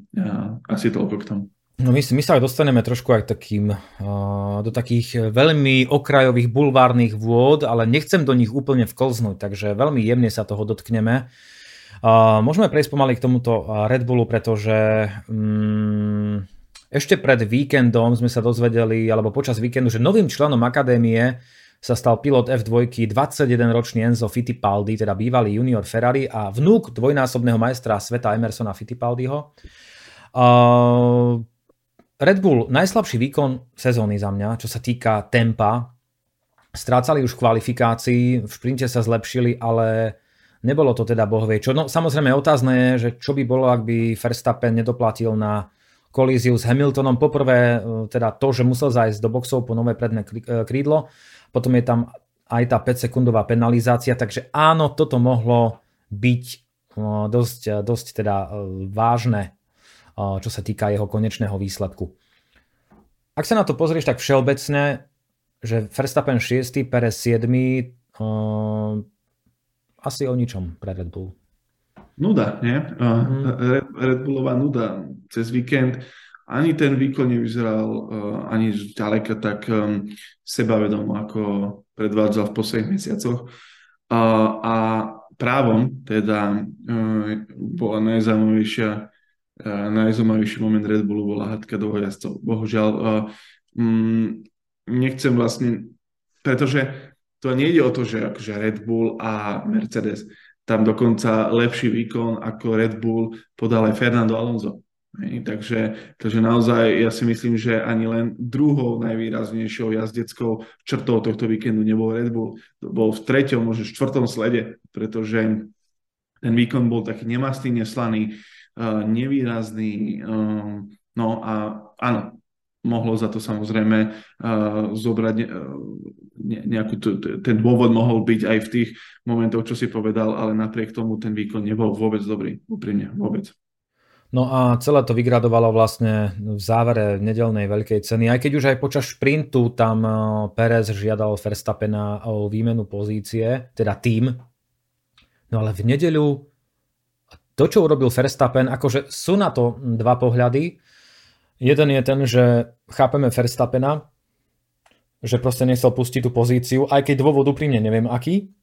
asi toľko k tomu. No my, my sa aj dostaneme trošku aj takým, uh, do takých veľmi okrajových bulvárnych vôd, ale nechcem do nich úplne vklznúť, takže veľmi jemne sa toho dotkneme. Uh, môžeme prejsť pomaly k tomuto Red Bullu, pretože um, ešte pred víkendom sme sa dozvedeli, alebo počas víkendu, že novým členom akadémie sa stal pilot F2, 21-ročný Enzo Fittipaldi, teda bývalý junior Ferrari a vnúk dvojnásobného majstra sveta Emersona Fittipaldiho. Uh, Red Bull najslabší výkon sezóny za mňa, čo sa týka tempa. Strácali už kvalifikácii, v šprinte sa zlepšili, ale nebolo to teda bohvie čo. No samozrejme otázne je, že čo by bolo, ak by Verstappen nedoplatil na kolíziu s Hamiltonom. Poprvé teda to, že musel zájsť do boxov po nové predné krídlo, potom je tam aj tá 5-sekundová penalizácia, takže áno, toto mohlo byť dosť, dosť teda e, vážne čo sa týka jeho konečného výsledku. Ak sa na to pozrieš tak všeobecne, že Verstappen 6, Perez 7, uh, asi o ničom pre Red Bull. Nuda, nie? Uh, mm. Red, Red Bullová nuda cez víkend. Ani ten výkon nevyzeral uh, ani ďaleka tak um, sebavedomo, ako predvádzal v posledných mesiacoch. Uh, a právom teda uh, bola najzaujímavejšia najzaujímavejší moment Red Bullu bola hadka do jazdcov. Bohužiaľ, mm, nechcem vlastne, pretože to nejde o to, že akože Red Bull a Mercedes, tam dokonca lepší výkon ako Red Bull podal aj Fernando Alonso. Takže, takže naozaj ja si myslím, že ani len druhou najvýraznejšou jazdeckou črtou tohto víkendu nebol Red Bull. Bol v treťom, možno štvrtom slede, pretože ten výkon bol taký nemastý, neslaný nevýrazný. No a áno, mohlo za to samozrejme zobrať nejakú, ten dôvod mohol byť aj v tých momentoch, čo si povedal, ale napriek tomu ten výkon nebol vôbec dobrý, úprimne, vôbec. No a celé to vygradovalo vlastne v závere nedelnej veľkej ceny, aj keď už aj počas šprintu tam Perez žiadal Verstappena o výmenu pozície, teda tým. No ale v nedeľu to, čo urobil Verstappen, akože sú na to dva pohľady. Jeden je ten, že chápeme Verstappena, že proste nechcel pustiť tú pozíciu, aj keď dôvod úprimne neviem aký,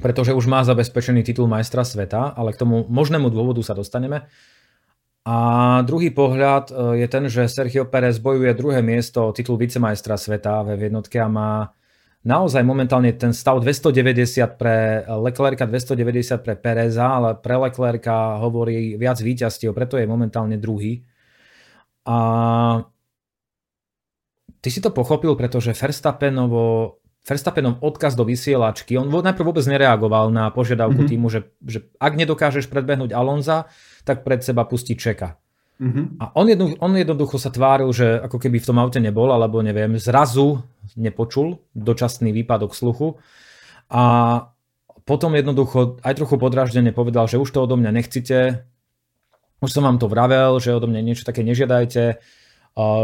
pretože už má zabezpečený titul majstra sveta, ale k tomu možnému dôvodu sa dostaneme. A druhý pohľad e, je ten, že Sergio Perez bojuje druhé miesto titul vicemajstra sveta ve jednotke a má naozaj momentálne ten stav 290 pre Leclerca, 290 pre Pereza, ale pre Leclerca hovorí viac víťazstiev, preto je momentálne druhý. A ty si to pochopil, pretože Verstappenovo Verstappenov odkaz do vysielačky, on najprv vôbec nereagoval na požiadavku mm-hmm. týmu, že, že ak nedokážeš predbehnúť Alonza, tak pred seba pustí Čeka. Mm-hmm. A on, jedno, on jednoducho sa tváril, že ako keby v tom aute nebol, alebo neviem, zrazu nepočul dočasný výpadok sluchu. A potom jednoducho aj trochu podráždene povedal, že už to odo mňa nechcite, už som vám to vravel, že odo mňa niečo také nežiadajte,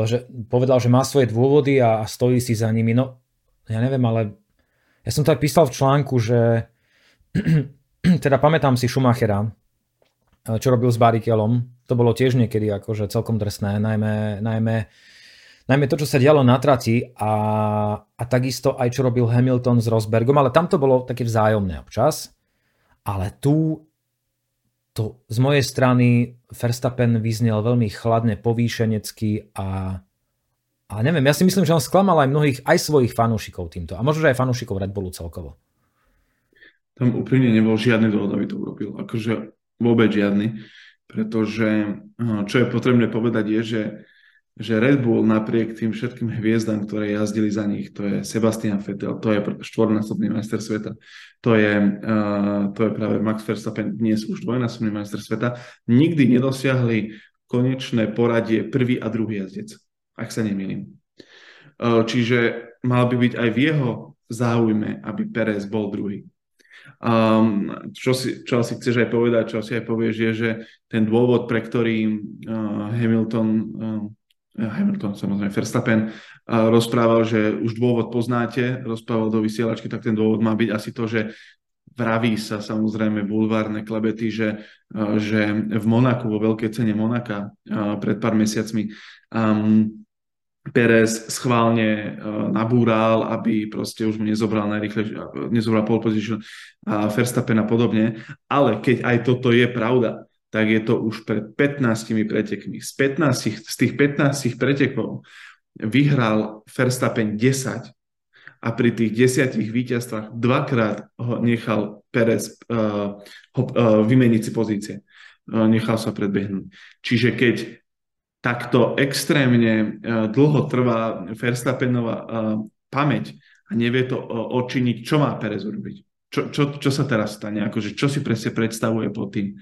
že povedal, že má svoje dôvody a stojí si za nimi. No, ja neviem, ale ja som to aj písal v článku, že [clears throat] teda pamätám si Schumachera, čo robil s Barikelom, to bolo tiež niekedy akože celkom drsné, najmä, najmä, najmä to, čo sa dialo na trati a, a takisto aj čo robil Hamilton s Rosbergom, ale tam to bolo také vzájomné občas. Ale tu to z mojej strany Verstappen vyznel veľmi chladne, povýšenecky a, a neviem, ja si myslím, že on sklamal aj mnohých, aj svojich fanúšikov týmto. A možno, že aj fanúšikov Red Bullu celkovo. Tam úprimne nebol žiadny dôvod, aby to urobil. Akože vôbec žiadny pretože eh, čo je potrebné povedať je, že, že Red Bull napriek tým všetkým hviezdám, ktoré jazdili za nich, to je Sebastian Vettel, to je štvornásobný majster sveta, to je, uh, to je práve Max Verstappen, dnes už dvojnásobný majster sveta, nikdy nedosiahli konečné poradie prvý a druhý jazdec, ak sa nemýlim. Uh, čiže mal by byť aj v jeho záujme, aby Perez bol druhý. Um, čo, si, čo si chceš aj povedať, čo si aj povieš, je, že ten dôvod, pre ktorý uh, Hamilton, uh, Hamilton, samozrejme Verstappen, uh, rozprával, že už dôvod poznáte, rozprával do vysielačky, tak ten dôvod má byť asi to, že vraví sa samozrejme bulvárne klebety, že, že v Monaku, vo veľkej cene Monaka pred pár mesiacmi um, Perez schválne nabúral, aby proste už mu nezobral najrychlejšie, nezobral pole position a Verstappen a podobne. Ale keď aj toto je pravda, tak je to už pred 15 pretekmi. Z, 15, z tých 15 pretekov vyhral Verstappen 10 a pri tých desiatich víťazstvách dvakrát ho nechal Perez uh, uh, vymeniť si pozície. Uh, nechal sa predbehnúť. Čiže keď takto extrémne uh, dlho trvá Verstappenová uh, pamäť a nevie to uh, odčiniť, čo má Perez urobiť? Čo, čo, čo sa teraz stane? Akože, čo si presne predstavuje pod tým?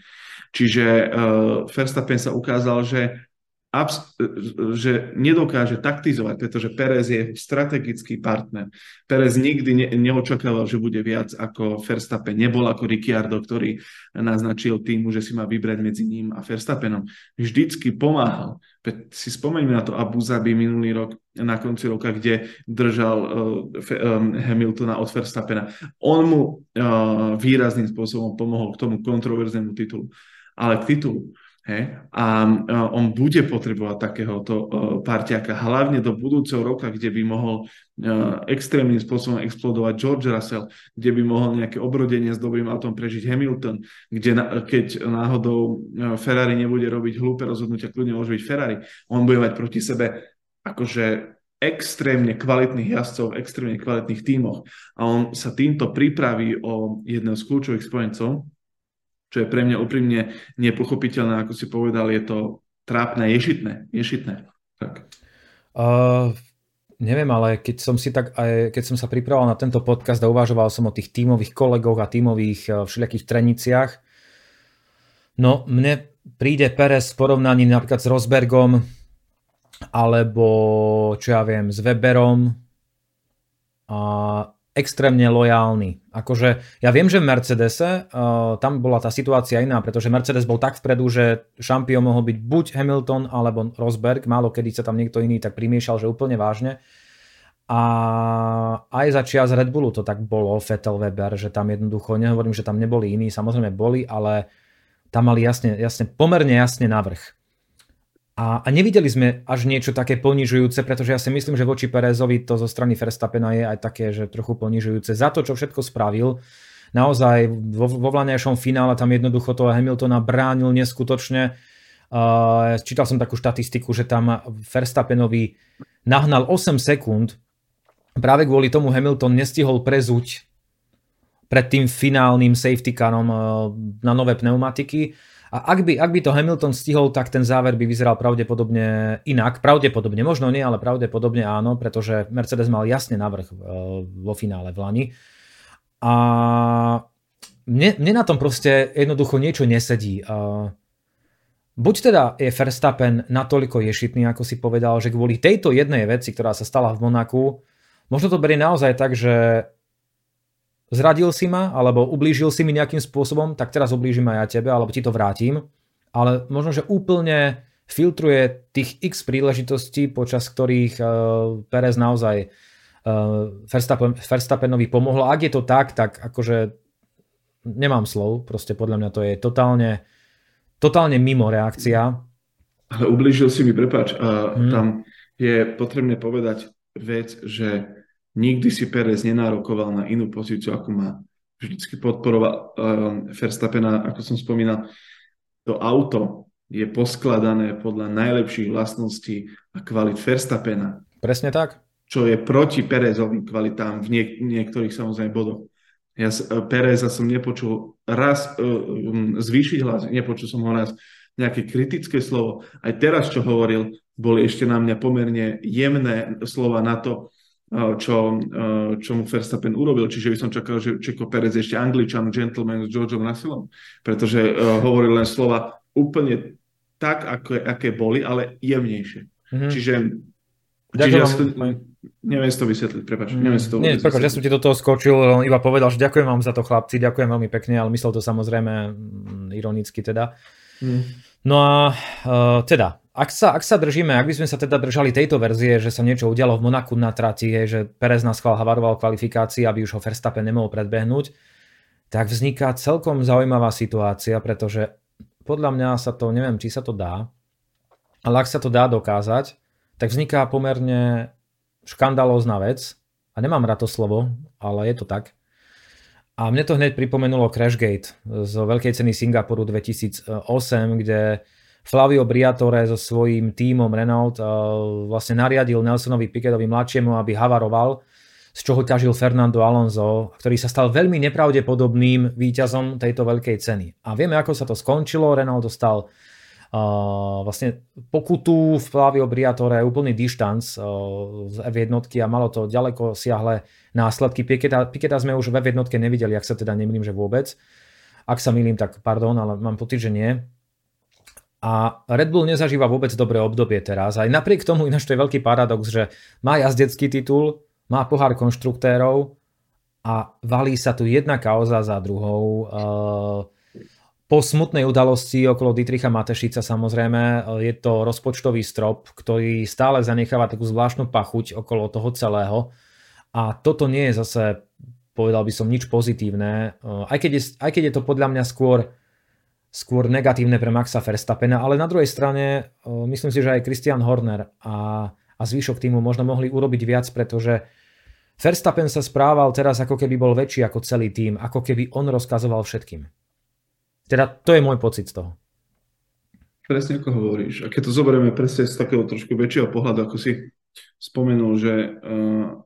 Čiže uh, Verstappen sa ukázal, že abs- že nedokáže taktizovať, pretože Perez je strategický partner. Perez nikdy ne- neočakával, že bude viac ako Verstappen. Nebol ako Ricciardo, ktorý naznačil týmu, že si má vybrať medzi ním a Verstappenom. Vždycky pomáhal. Si spomeňme na to Abu Zabi minulý rok, na konci roka, kde držal uh, um, Hamiltona od Verstappena. On mu uh, výrazným spôsobom pomohol k tomu kontroverznému titulu. Ale k titulu He? A on bude potrebovať takéhoto e, parťaka, hlavne do budúceho roka, kde by mohol e, extrémnym spôsobom explodovať George Russell, kde by mohol nejaké obrodenie s dobrým autom prežiť Hamilton, kde keď náhodou e, Ferrari nebude robiť hlúpe rozhodnutia, kľudne môže byť Ferrari, on bude mať proti sebe akože extrémne kvalitných jazdcov extrémne kvalitných tímoch a on sa týmto pripraví o jedného z kľúčových spojencov, čo je pre mňa úprimne nepochopiteľné, ako si povedal, je to trápne, ješitné, ješitné. Tak. Uh, neviem, ale keď som si tak, aj, keď som sa pripravoval na tento podcast a uvažoval som o tých tímových kolegoch a tímových uh, všelijakých treniciach, no mne príde Perez v porovnaní napríklad s Rosbergom alebo čo ja viem, s Weberom a extrémne lojálny. Akože ja viem, že v Mercedese uh, tam bola tá situácia iná, pretože Mercedes bol tak vpredu, že šampión mohol byť buď Hamilton alebo Rosberg, málo kedy sa tam niekto iný tak primiešal, že úplne vážne. A aj za čias Red Bullu to tak bolo, Vettel Weber, že tam jednoducho, nehovorím, že tam neboli iní, samozrejme boli, ale tam mali jasne, jasne pomerne jasne navrh. A, a nevideli sme až niečo také ponižujúce, pretože ja si myslím, že voči Perezovi to zo strany Verstappena je aj také, že trochu ponižujúce. Za to, čo všetko spravil, naozaj vo, vo vlaňajšom finále tam jednoducho toho Hamiltona bránil neskutočne. Uh, čítal som takú štatistiku, že tam Verstappenovi nahnal 8 sekúnd, práve kvôli tomu Hamilton nestihol prezuť pred tým finálnym safety carom uh, na nové pneumatiky a ak by, ak by to Hamilton stihol, tak ten záver by vyzeral pravdepodobne inak. Pravdepodobne, možno nie, ale pravdepodobne áno, pretože Mercedes mal jasne navrh e, vo finále v Lani. A mne, mne na tom proste jednoducho niečo nesedí. Buď teda je Verstappen natoľko ješitný, ako si povedal, že kvôli tejto jednej veci, ktorá sa stala v Monaku, možno to berie naozaj tak, že zradil si ma, alebo ublížil si mi nejakým spôsobom, tak teraz ublížim aj ja tebe, alebo ti to vrátim. Ale možno, že úplne filtruje tých x príležitostí, počas ktorých uh, Perez naozaj uh, Verstappen, Verstappenovi pomohol. Ak je to tak, tak akože nemám slov, proste podľa mňa to je totálne, totálne mimo reakcia. Ale ublížil si mi, prepáč, a hmm. tam je potrebné povedať vec, že Nikdy si Perez nenárokoval na inú pozíciu, ako má. Vždycky podporoval um, Verstappena, ako som spomínal. To auto je poskladané podľa najlepších vlastností a kvalit Verstappena. Presne tak. Čo je proti Perezovým kvalitám v niek- niektorých samozrejme bodoch. Ja Pereza som nepočul raz uh, um, zvýšiť hlas, nepočul som ho raz nejaké kritické slovo. Aj teraz, čo hovoril, boli ešte na mňa pomerne jemné slova na to, čo, čo mu Verstappen urobil. Čiže by som čakal, že Čeko Perez ešte angličan, gentleman s Georgeom Russellom, pretože uh, hovoril len slova úplne tak, ako, aké boli, ale jemnejšie. Mm-hmm. Čiže, čiže ja to, neviem si to vysvetliť, prepáč. Mm, neviem si to nie, prepáč, ja som ti do toho skočil, iba povedal, že ďakujem vám za to chlapci, ďakujem veľmi pekne, ale myslel to samozrejme mm, ironicky teda. Mm. No a uh, teda, ak sa, ak sa držíme, ak by sme sa teda držali tejto verzie, že sa niečo udialo v Monaku na trati, je, že Perez na schvál havaroval kvalifikácii, aby už ho Verstappen nemohol predbehnúť, tak vzniká celkom zaujímavá situácia, pretože podľa mňa sa to, neviem, či sa to dá, ale ak sa to dá dokázať, tak vzniká pomerne škandalózna vec, a nemám rád to slovo, ale je to tak. A mne to hneď pripomenulo Crashgate z veľkej ceny Singapuru 2008, kde Flavio Briatore so svojím tímom Renault eh, vlastne nariadil Nelsonovi Piquetovi mladšiemu, aby havaroval z čoho ťažil Fernando Alonso, ktorý sa stal veľmi nepravdepodobným víťazom tejto veľkej ceny. A vieme, ako sa to skončilo. Renault dostal uh, vlastne pokutu v Flavio Briatore, úplný dištanc uh, z F1 a malo to ďaleko siahle následky. Piketa, Piketa sme už v F1 nevideli, ak sa teda nemýlim, že vôbec. Ak sa milím, tak pardon, ale mám pocit, že nie. A Red Bull nezažíva vôbec dobré obdobie teraz. Aj napriek tomu, ináč to je veľký paradox, že má jazdecký titul, má pohár konštruktérov a valí sa tu jedna kauza za druhou. Eh, po smutnej udalosti okolo Dietricha Matešica samozrejme eh, je to rozpočtový strop, ktorý stále zanecháva takú zvláštnu pachuť okolo toho celého. A toto nie je zase, povedal by som, nič pozitívne. Eh, aj keď je, aj keď je to podľa mňa skôr, skôr negatívne pre Maxa Verstappena, ale na druhej strane myslím si, že aj Christian Horner a a zvyšok týmu možno mohli urobiť viac, pretože Verstappen sa správal teraz ako keby bol väčší ako celý tým, ako keby on rozkazoval všetkým. Teda to je môj pocit z toho. Presne ako hovoríš. A keď to zoberieme presne z takého trošku väčšieho pohľadu, ako si spomenul, že uh,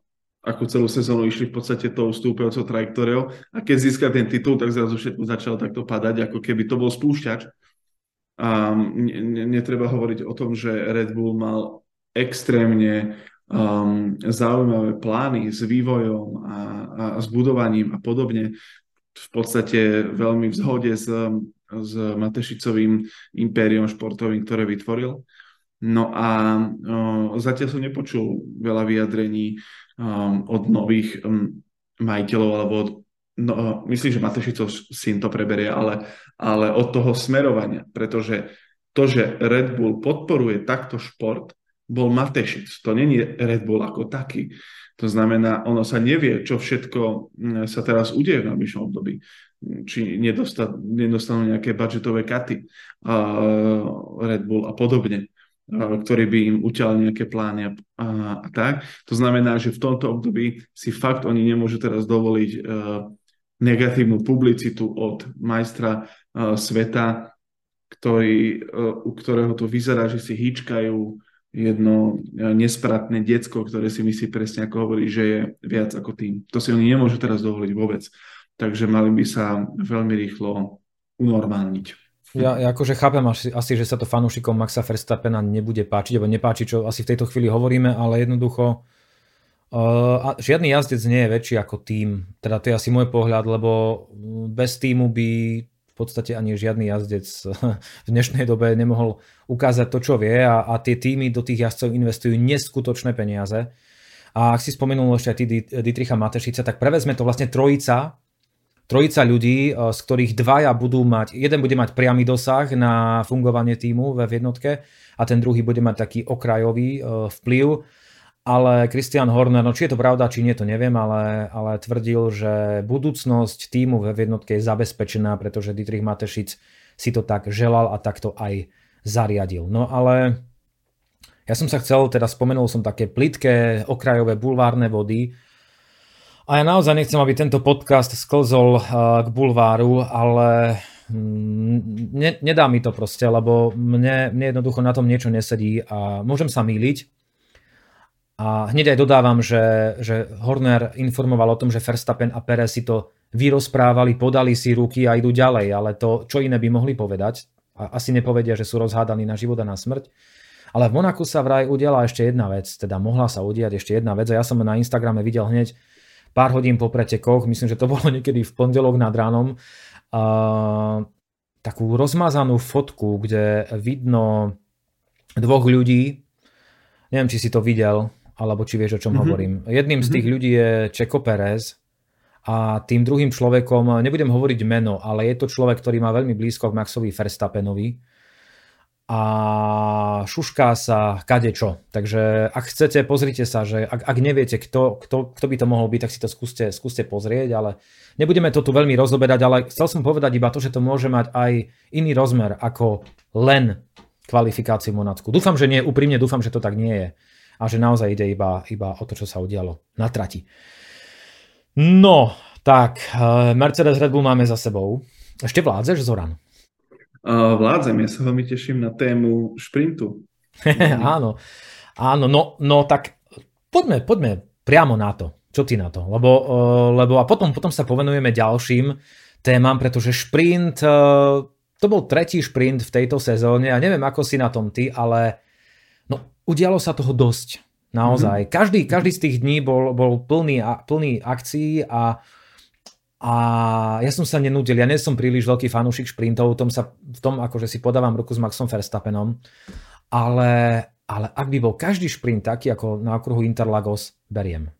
ako celú sezónu išli v podstate tou stúpajúcou trajektóriou a keď získa ten titul, tak zrazu všetko začalo takto padať, ako keby to bol spúšťač. A netreba hovoriť o tom, že Red Bull mal extrémne um, zaujímavé plány s vývojom a, a s budovaním a podobne. V podstate veľmi v zhode s, s Matešicovým impériom športovým, ktoré vytvoril. No a zatiaľ som nepočul veľa vyjadrení od nových majiteľov alebo od No, myslím, že Matešicov syn to preberie, ale, ale od toho smerovania, pretože to, že Red Bull podporuje takto šport, bol Matešic, to není Red Bull ako taký. To znamená, ono sa nevie, čo všetko sa teraz udeje v najbližšom období. Či nedostanú nejaké budžetové katy uh, Red Bull a podobne, ktorý by im utiaľ nejaké plány a, a, a tak. To znamená, že v tomto období si fakt oni nemôžu teraz dovoliť uh, negatívnu publicitu od majstra uh, sveta, ktorý, uh, u ktorého to vyzerá, že si hýčkajú jedno e, nespratné decko, ktoré si myslí presne ako hovorí, že je viac ako tým. To si oni nemôžu teraz dovoliť vôbec. Takže mali by sa veľmi rýchlo unormálniť. Ja, ja akože chápem asi, asi, že sa to fanúšikom Maxa Verstappena nebude páčiť, alebo nepáči, čo asi v tejto chvíli hovoríme, ale jednoducho uh, žiadny jazdec nie je väčší ako tým. Teda to je asi môj pohľad, lebo bez týmu by podstate ani žiadny jazdec v dnešnej dobe nemohol ukázať to, čo vie a, a tie týmy do tých jazdcov investujú neskutočné peniaze. A ak si spomenul ešte aj ty Dietricha Matešica, tak prevezme to vlastne trojica, trojica ľudí, e, z ktorých dvaja budú mať, jeden bude mať priamy dosah na fungovanie týmu v jednotke a ten druhý bude mať taký okrajový e, vplyv ale Christian Horner, no či je to pravda, či nie, to neviem, ale, ale tvrdil, že budúcnosť týmu v jednotke je zabezpečená, pretože Dietrich Matešic si to tak želal a takto aj zariadil. No ale ja som sa chcel, teda spomenul som také plitké okrajové bulvárne vody a ja naozaj nechcem, aby tento podcast sklzol eh, k bulváru, ale mm, ne, nedá mi to proste, lebo mne, mne jednoducho na tom niečo nesedí a môžem sa míliť, a hneď aj dodávam, že, že Horner informoval o tom, že Verstappen a Perez si to vyrozprávali, podali si ruky a idú ďalej, ale to, čo iné by mohli povedať, a asi nepovedia, že sú rozhádaní na život a na smrť. Ale v Monaku sa vraj udiala ešte jedna vec, teda mohla sa udiať ešte jedna vec a ja som na Instagrame videl hneď pár hodín po pretekoch, myslím, že to [laughs] bolo niekedy v pondelok nad ránom, uh, takú rozmazanú fotku, kde vidno dvoch ľudí, neviem, či si to videl, alebo či vieš, o čom mm-hmm. hovorím. Jedným z tých mm-hmm. ľudí je Čeko Pérez a tým druhým človekom, nebudem hovoriť meno, ale je to človek, ktorý má veľmi blízko k Maxovi Verstappenovi a šušká sa kadečo. Takže ak chcete, pozrite sa, že ak, ak neviete, kto, kto, kto by to mohol byť, tak si to skúste, skúste pozrieť, ale nebudeme to tu veľmi rozoberať, ale chcel som povedať iba to, že to môže mať aj iný rozmer ako len kvalifikáciu Monacku. Dúfam, že nie, úprimne dúfam, že to tak nie je a že naozaj ide iba, iba o to, čo sa udialo na trati. No, tak, eh, Mercedes Red Bull máme za sebou. Ešte vládzeš, Zoran? Vládzem, ja sa veľmi teším na tému šprintu. [laughs] áno, áno, no, no tak poďme, poďme priamo na to. Čo ty na to? Lebo, uh, lebo a potom, potom sa povenujeme ďalším témam, pretože šprint, uh, to bol tretí šprint v tejto sezóne a neviem, ako si na tom ty, ale no, udialo sa toho dosť. Naozaj. Mm-hmm. Každý, každý z tých dní bol, bol plný, plný akcií a a ja som sa nenudil, ja nie som príliš veľký fanúšik šprintov, tom, sa, v tom akože si podávam ruku s Maxom Verstappenom, ale, ale ak by bol každý šprint taký ako na okruhu Interlagos, beriem.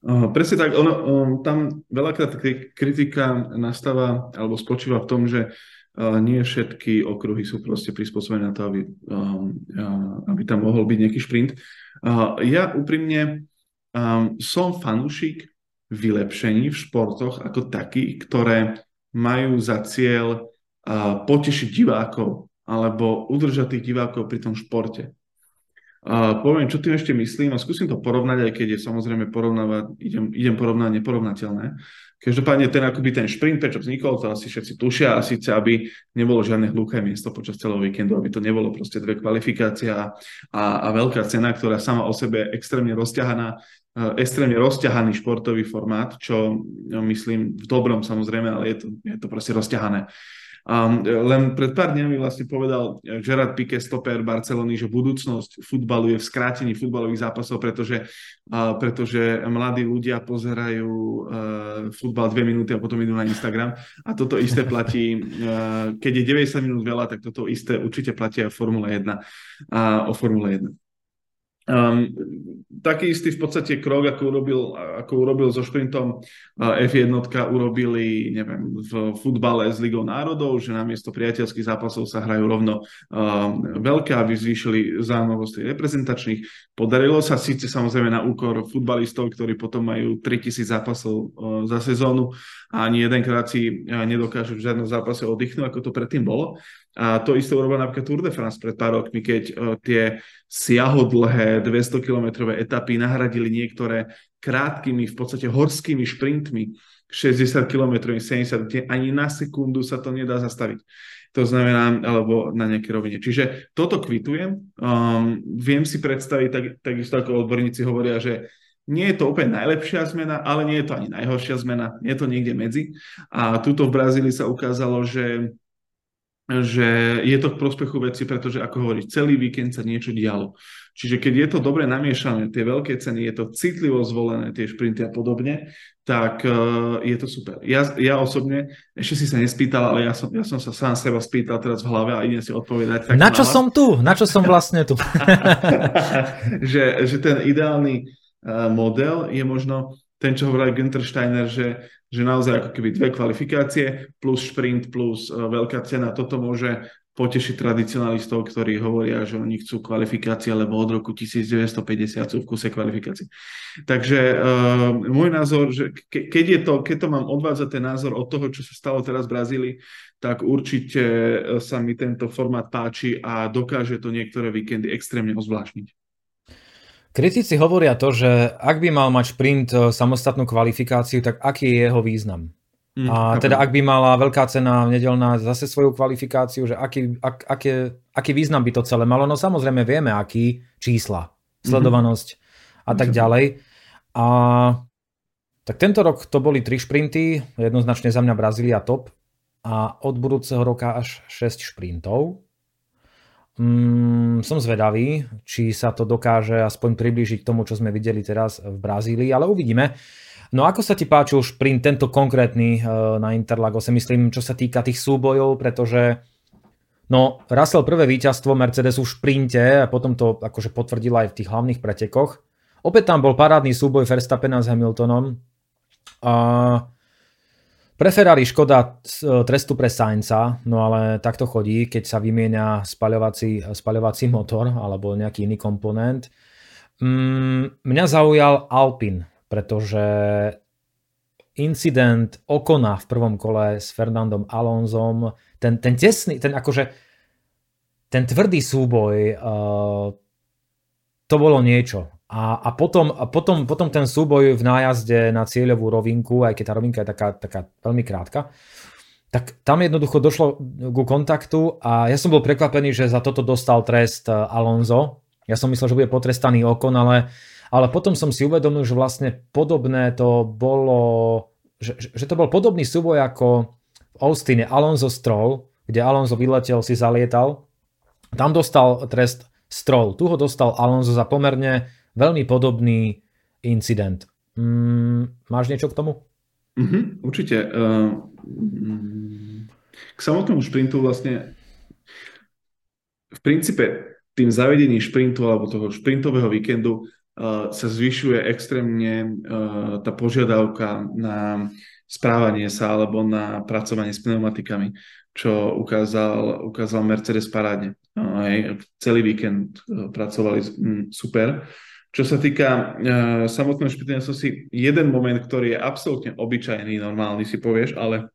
Uh, presne tak, ono, um, tam veľakrát kritika nastáva alebo spočíva v tom, že uh, nie všetky okruhy sú proste prispôsobené na to, aby, um, uh, aby tam mohol byť nejaký šprint. Ja úprimne um, som fanúšik vylepšení v športoch ako takých, ktoré majú za cieľ potešiť divákov alebo udržať tých divákov pri tom športe. A poviem, čo tým ešte myslím a skúsim to porovnať, aj keď je samozrejme porovnávať, idem, idem porovnať neporovnateľné. Každopádne ten akoby ten šprint, prečo vznikol, to asi všetci tušia a síce, aby nebolo žiadne hluché miesto počas celého víkendu, aby to nebolo proste dve kvalifikácia a, a veľká cena, ktorá sama o sebe extrémne rozťahaná, extrémne rozťahaný športový formát, čo no, myslím v dobrom samozrejme, ale je to, je to proste rozťahané. Um, len pred pár dňami vlastne povedal Gerard Piqué, stoper Barcelony, že budúcnosť futbalu je v skrátení futbalových zápasov, pretože, uh, pretože mladí ľudia pozerajú uh, futbal dve minúty a potom idú na Instagram. A toto isté platí, uh, keď je 90 minút veľa, tak toto isté určite platí aj o Formule 1. Uh, o Formule 1. Um, taký istý v podstate krok, ako urobil, ako urobil so šprintom uh, F1 urobili neviem, v futbale s Ligou národov, že namiesto priateľských zápasov sa hrajú rovno uh, veľké, aby zvýšili zaujímavosť reprezentačných. Podarilo sa síce samozrejme na úkor futbalistov, ktorí potom majú 3000 zápasov uh, za sezónu a ani jedenkrát si uh, nedokážu v žiadnom zápase oddychnúť, ako to predtým bolo. A to isté urobil napríklad Tour de France pred pár rokmi, keď uh, tie siahodlhé 200-kilometrové etapy nahradili niektoré krátkými, v podstate horskými šprintmi, 60 km, 70, kde ani na sekundu sa to nedá zastaviť. To znamená, alebo na nejaké rovine. Čiže toto kvitujem. Um, viem si predstaviť, tak, takisto ako odborníci hovoria, že nie je to úplne najlepšia zmena, ale nie je to ani najhoršia zmena, je to niekde medzi. A tuto v Brazílii sa ukázalo, že že je to v prospechu veci, pretože ako hovoríš, celý víkend sa niečo dialo. Čiže keď je to dobre namiešané, tie veľké ceny, je to citlivo zvolené, tie šprinty a podobne, tak uh, je to super. Ja, ja osobne, ešte si sa nespýtal, ale ja som, ja som sa sám seba spýtal teraz v hlave a idem si odpovedať. Tak Na čo som tu? Na čo som vlastne tu? [laughs] [laughs] že, že ten ideálny model je možno ten, čo hovoril Günther Steiner, že že naozaj ako keby dve kvalifikácie plus šprint plus uh, veľká cena, toto môže potešiť tradicionalistov, ktorí hovoria, že oni chcú kvalifikácie, lebo od roku 1950 sú v kuse kvalifikácie. Takže uh, môj názor, že ke, keď, je to, keď to mám odvádzať ten názor od toho, čo sa stalo teraz v Brazílii, tak určite e, sa mi tento formát páči a dokáže to niektoré víkendy extrémne ozvláštniť. Kritici hovoria to, že ak by mal mať šprint e, samostatnú kvalifikáciu, tak aký je jeho význam? Mm, a teda ak by mala veľká cena nedelná zase svoju kvalifikáciu, že aký, ak, aké, aký význam by to celé malo? No samozrejme vieme, aký čísla, mhm. sledovanosť mm-hmm. a tak ďalej. A tak tento rok to boli tri šprinty, jednoznačne za mňa Brazília top a od budúceho roka až 6 šprintov. Mm, som zvedavý, či sa to dokáže aspoň priblížiť k tomu, čo sme videli teraz v Brazílii, ale uvidíme. No ako sa ti páčil šprint tento konkrétny uh, na Interlagose, myslím, čo sa týka tých súbojov, pretože no, Russell prvé víťazstvo Mercedesu v šprinte a potom to akože potvrdil aj v tých hlavných pretekoch. Opäť tam bol parádny súboj Verstappena s Hamiltonom. A Pre Ferrari škoda trestu pre Sainza, no ale takto chodí, keď sa vymieňa spaľovací, spaľovací motor alebo nejaký iný komponent. Mm, mňa zaujal Alpin, pretože incident Okona v prvom kole s Fernandom Alonzom, ten, ten tesný, ten akože ten tvrdý súboj, uh, to bolo niečo. A, a, potom, a potom, potom ten súboj v nájazde na cieľovú rovinku, aj keď tá rovinka je taká, taká veľmi krátka, tak tam jednoducho došlo ku kontaktu a ja som bol prekvapený, že za toto dostal trest Alonso. Ja som myslel, že bude potrestaný Okon, ale, ale potom som si uvedomil, že vlastne podobné to bolo, že, že to bol podobný súboj ako v Austine Alonso Stroll, kde Alonso vyletel, si zalietal. Tam dostal trest Stroll. Tu ho dostal Alonso za pomerne veľmi podobný incident. Mm, máš niečo k tomu? Mm-hmm, určite. Uh, k samotnému šprintu vlastne v princípe tým zavedením šprintu alebo toho šprintového víkendu uh, sa zvyšuje extrémne uh, tá požiadavka na správanie sa alebo na pracovanie s pneumatikami, čo ukázal, ukázal Mercedes parádne. Uh, hej, celý víkend pracovali um, super. Čo sa týka uh, samotného špitania, som si jeden moment, ktorý je absolútne obyčajný, normálny si povieš, ale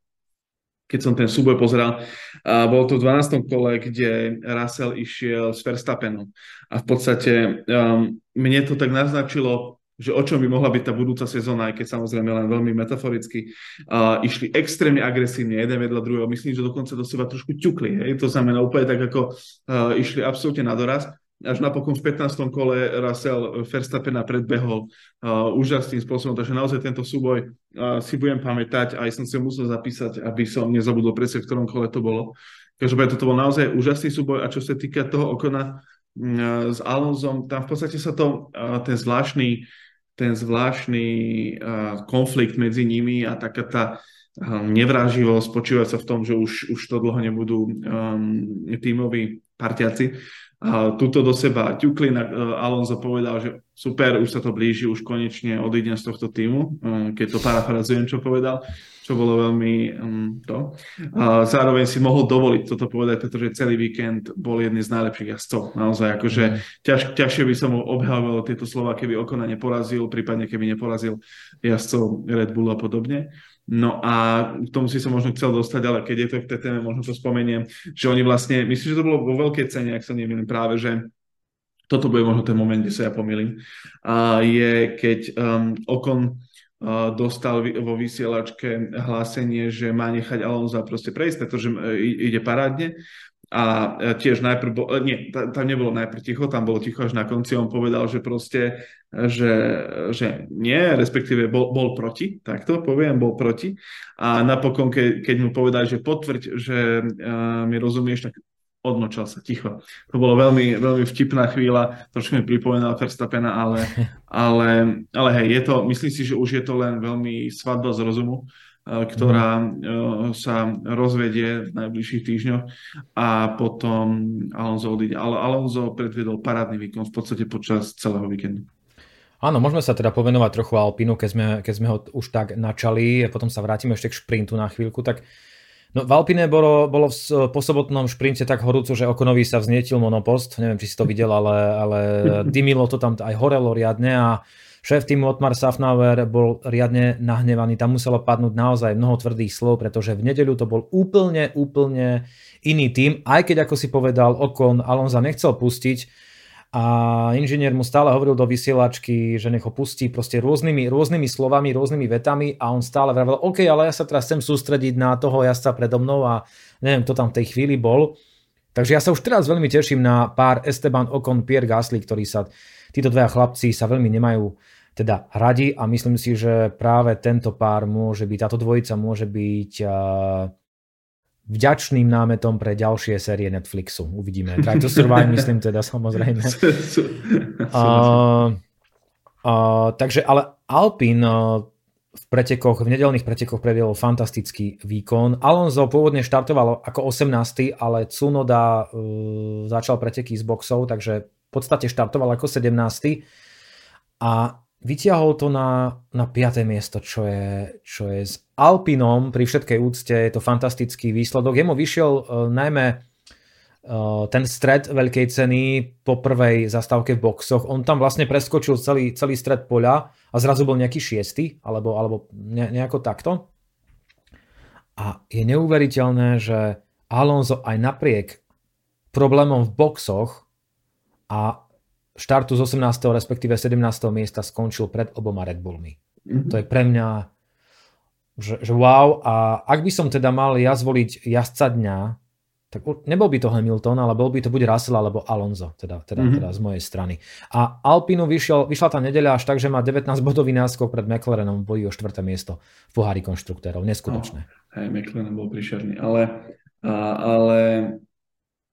keď som ten súboj pozeral, uh, bol to v 12. kole, kde Russell išiel s Verstappenom. A v podstate um, mne to tak naznačilo, že o čom by mohla byť tá budúca sezóna, aj keď samozrejme len veľmi metaforicky, uh, išli extrémne agresívne, jeden vedľa druhého, myslím, že dokonca do seba trošku ťukli, hej? to znamená úplne tak, ako uh, išli absolútne na doraz až napokon v 15. kole Russell Verstappena predbehol uh, úžasným spôsobom, takže naozaj tento súboj uh, si budem pamätať, aj som si ho musel zapísať, aby som nezabudol presne, v ktorom kole to bolo. Každopádne toto bol naozaj úžasný súboj a čo sa týka toho okona uh, s Alonzom, tam v podstate sa to, uh, ten zvláštny, ten zvláštny uh, konflikt medzi nimi a taká tá uh, nevráživosť spočíva sa v tom, že už, už to dlho nebudú um, tímoví partiaci, túto do seba ťukli. E, Alonso povedal, že super, už sa to blíži, už konečne odídem z tohto týmu, e, keď to parafrazujem, čo povedal, čo bolo veľmi um, to. A zároveň si mohol dovoliť toto povedať, pretože celý víkend bol jedný z najlepších jazdcov. Naozaj, akože mm. ťaž, ťažšie by som mu tieto slova, keby Okona neporazil, prípadne keby neporazil jazdcov Red Bull a podobne. No a k tomu si som možno chcel dostať, ale keď je to v tej téme, možno to spomeniem, že oni vlastne, myslím, že to bolo vo veľkej cene, ak sa neviem práve, že toto bude možno ten moment, kde sa ja pomýlim, a je keď um, Okon uh, dostal vo vysielačke hlásenie, že má nechať Alonso proste prejsť, pretože uh, ide parádne a e, tiež najprv, bol, e, nie, tam nebolo najprv ticho, tam bolo ticho až na konci, on povedal, že proste, že, že nie, respektíve bol, bol proti, takto poviem, bol proti. A napokon, ke, keď mu povedali, že potvrď, že uh, mi rozumieš, tak odmočal sa ticho. To bolo veľmi, veľmi vtipná chvíľa, trošku mi pripomenal Verstappena, ale, [laughs] ale, ale hej, je to, myslím si, že už je to len veľmi svadba z rozumu, ktorá mhm. sa rozvedie v najbližších týždňoch a potom Alonso odíde. Ale Alonso predvedol parádny výkon v podstate počas celého víkendu. Áno, môžeme sa teda povenovať trochu Alpinu, keď sme, keď sme ho už tak načali potom sa vrátime ešte k šprintu na chvíľku. Tak No, v Alpine bolo, bolo v, po sobotnom šprinte tak horúco, že Okonovi sa vznietil monopost. Neviem, či si to videl, ale, ale [laughs] dymilo to tam, aj horelo riadne a Šéf týmu Otmar Safnauer bol riadne nahnevaný, tam muselo padnúť naozaj mnoho tvrdých slov, pretože v nedeľu to bol úplne, úplne iný tým, aj keď ako si povedal Okon, Alonza nechcel pustiť, a inžinier mu stále hovoril do vysielačky, že nech ho pustí proste rôznymi, rôznymi slovami, rôznymi vetami a on stále vravel, OK, ale ja sa teraz chcem sústrediť na toho jazda predo mnou a neviem, kto tam v tej chvíli bol. Takže ja sa už teraz veľmi teším na pár Esteban Ocon, Pierre Gasly, ktorí sa, títo dvaja chlapci sa veľmi nemajú teda radi a myslím si, že práve tento pár môže byť, táto dvojica môže byť uh, vďačným námetom pre ďalšie série Netflixu. Uvidíme. Try to survive, [laughs] myslím teda samozrejme. uh, uh, takže ale Alpine uh, v pretekoch, v nedelných pretekoch predviedol fantastický výkon. Alonso pôvodne štartoval ako 18. ale Tsunoda uh, začal preteky s boxov, takže podstate štartoval ako 17. A vyťahol to na, na 5. miesto, čo je, čo je s Alpinom, pri všetkej úcte je to fantastický výsledok. Jemu vyšiel uh, najmä uh, ten stred veľkej ceny po prvej zastávke v boxoch. On tam vlastne preskočil celý, celý stred poľa a zrazu bol nejaký šiestý, alebo, alebo ne, nejako takto. A je neuveriteľné, že Alonso aj napriek problémom v boxoch a štartu z 18. respektíve 17. miesta skončil pred oboma Red Bullmi. Mm-hmm. To je pre mňa že, že wow a ak by som teda mal ja zvoliť jazdca dňa, tak nebol by to Hamilton, ale bol by to buď Russell alebo Alonso, teda, teda, mm-hmm. teda z mojej strany. A Alpinu vyšiel, vyšla tá nedeľa až tak, že má 19 bodový náskok pred McLarenom v boji o 4. miesto v pohári konštruktérov. Neskutočné. Oh, hej, McLaren bol príšerný, ale, a, ale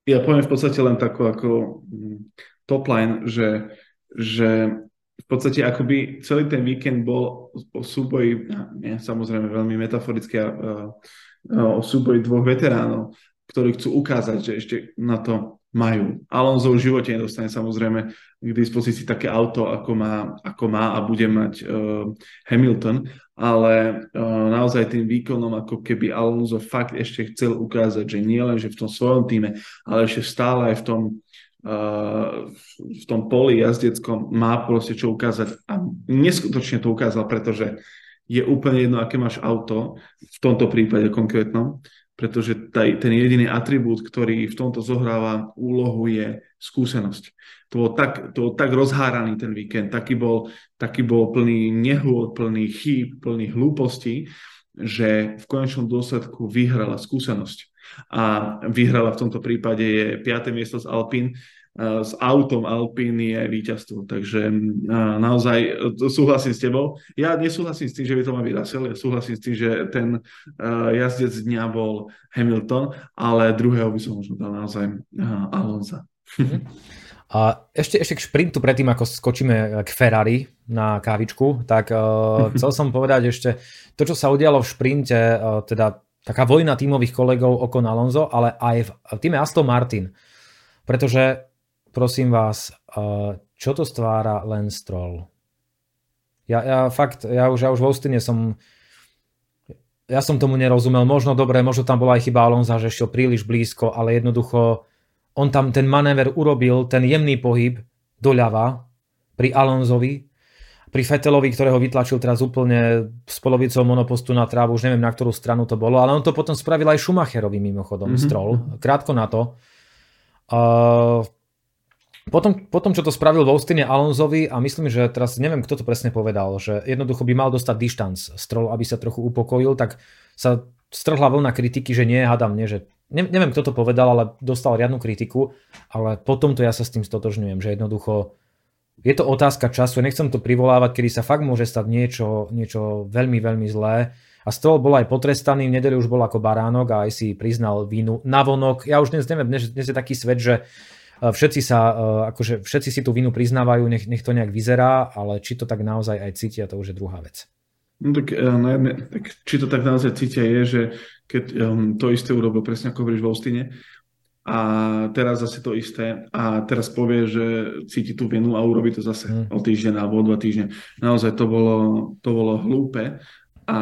ja poviem v podstate len takú ako mm, top line, že, že v podstate akoby celý ten víkend bol o súboji, nie, samozrejme veľmi metaforicky, o súboji dvoch veteránov, ktorí chcú ukázať, že ešte na to majú. Alonso v živote nedostane samozrejme k dispozícii také auto, ako má, ako má a bude mať uh, Hamilton, ale uh, naozaj tým výkonom, ako keby Alonso fakt ešte chcel ukázať, že nie len, že v tom svojom týme, ale ešte stále aj v tom v tom poli jazdeckom má proste čo ukázať. A neskutočne to ukázal, pretože je úplne jedno, aké máš auto, v tomto prípade konkrétnom, pretože taj, ten jediný atribút, ktorý v tomto zohráva úlohu je skúsenosť. To bol tak, to bol tak rozháraný ten víkend, taký bol, taký bol plný nehôd, plný chýb, plný hlúpostí, že v konečnom dôsledku vyhrala skúsenosť a vyhrala v tomto prípade je 5. miesto z Alpín, s autom Alpíny je víťazstvo. Takže naozaj e, súhlasím s tebou. Ja nesúhlasím s tým, že by to mal byť Russell, ja súhlasím s tým, že ten e, jazdec dňa bol Hamilton, ale druhého by som možno dal naozaj Alonza. Mhm. A ešte, ešte k šprintu predtým, ako skočíme k Ferrari na kávičku, tak uh, [laughs] chcel som povedať ešte to, čo sa udialo v šprinte, uh, teda taká vojna tímových kolegov Ocon Alonso, ale aj v týme Aston Martin. Pretože, prosím vás, uh, čo to stvára len Stroll? Ja, ja fakt, ja už, ja už v Austine som ja som tomu nerozumel, možno dobre, možno tam bola aj chyba Alonza, že šiel príliš blízko, ale jednoducho on tam ten manéver urobil, ten jemný pohyb doľava pri Alonzovi pri Fetelovi, ktorého vytlačil teraz úplne s polovicou monopostu na trávu, už neviem na ktorú stranu to bolo, ale on to potom spravil aj Schumacherovi mimochodom, mm-hmm. Stroll, krátko na to. Uh, potom, potom, čo to spravil v Austine Alonsovi a myslím, že teraz neviem, kto to presne povedal, že jednoducho by mal dostať dištanc Stroll, aby sa trochu upokojil, tak sa strhla vlna kritiky, že nie, hádam, nie, že neviem, kto to povedal, ale dostal riadnu kritiku, ale potom to ja sa s tým stotožňujem, že jednoducho je to otázka času, nechcem to privolávať, kedy sa fakt môže stať niečo, niečo veľmi, veľmi zlé. A Stroll bol aj potrestaný, v nedeli už bol ako baránok a aj si priznal vínu navonok. Ja už dnes neviem, dnes, dnes je taký svet, že všetci sa, e, akože všetci si tú vinu priznávajú, nech, nech to nejak vyzerá, ale či to tak naozaj aj cítia, to už je druhá vec. No tak, e, na jedne, tak či to tak naozaj cítia je, že keď um, to isté urobil presne ako hovoríš v Austine, a teraz zase to isté a teraz povie, že cíti tú vinu a urobí to zase mm. o týždeň alebo o dva týždne. Naozaj to bolo, to bolo hlúpe a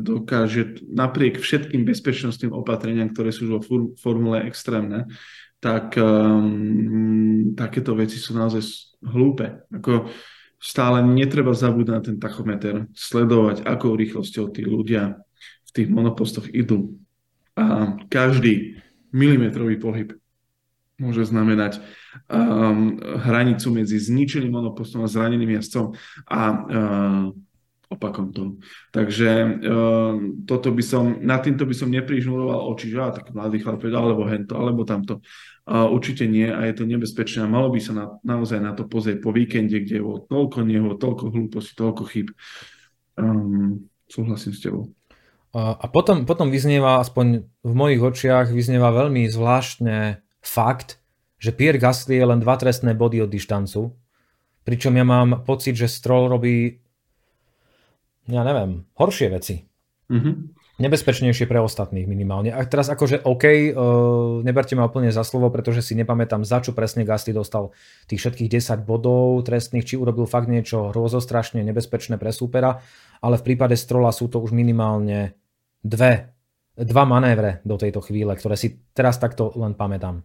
dokáže napriek všetkým bezpečnostným opatreniam, ktoré sú vo formule extrémne, tak um, takéto veci sú naozaj hlúpe. Ako stále netreba zabúdať na ten tachometer, sledovať, akou rýchlosťou tí ľudia v tých monopostoch idú. A každý milimetrový pohyb môže znamenať um, hranicu medzi zničeným monopostom a zraneným jazdcom a uh, opakom toho. Takže uh, toto by som, na týmto by som neprižmuroval oči, že tak mladý chlapec, alebo hento, alebo tamto. Uh, určite nie a je to nebezpečné a malo by sa na, naozaj na to pozrieť po víkende, kde je toľko neho, toľko hlúposti, toľko chyb. Um, súhlasím s tebou. A potom, potom vyznieva, aspoň v mojich očiach, vyznieva veľmi zvláštne fakt, že Pierre Gasly je len dva trestné body od dištancu, pričom ja mám pocit, že Stroll robí, ja neviem, horšie veci. Mm-hmm. Nebezpečnejšie pre ostatných minimálne. A teraz akože OK, uh, neberte ma úplne za slovo, pretože si nepamätám, za čo presne Gasty dostal tých všetkých 10 bodov trestných, či urobil fakt niečo hrozostrašne nebezpečné pre súpera, ale v prípade Strola sú to už minimálne dve, dva manévre do tejto chvíle, ktoré si teraz takto len pamätám.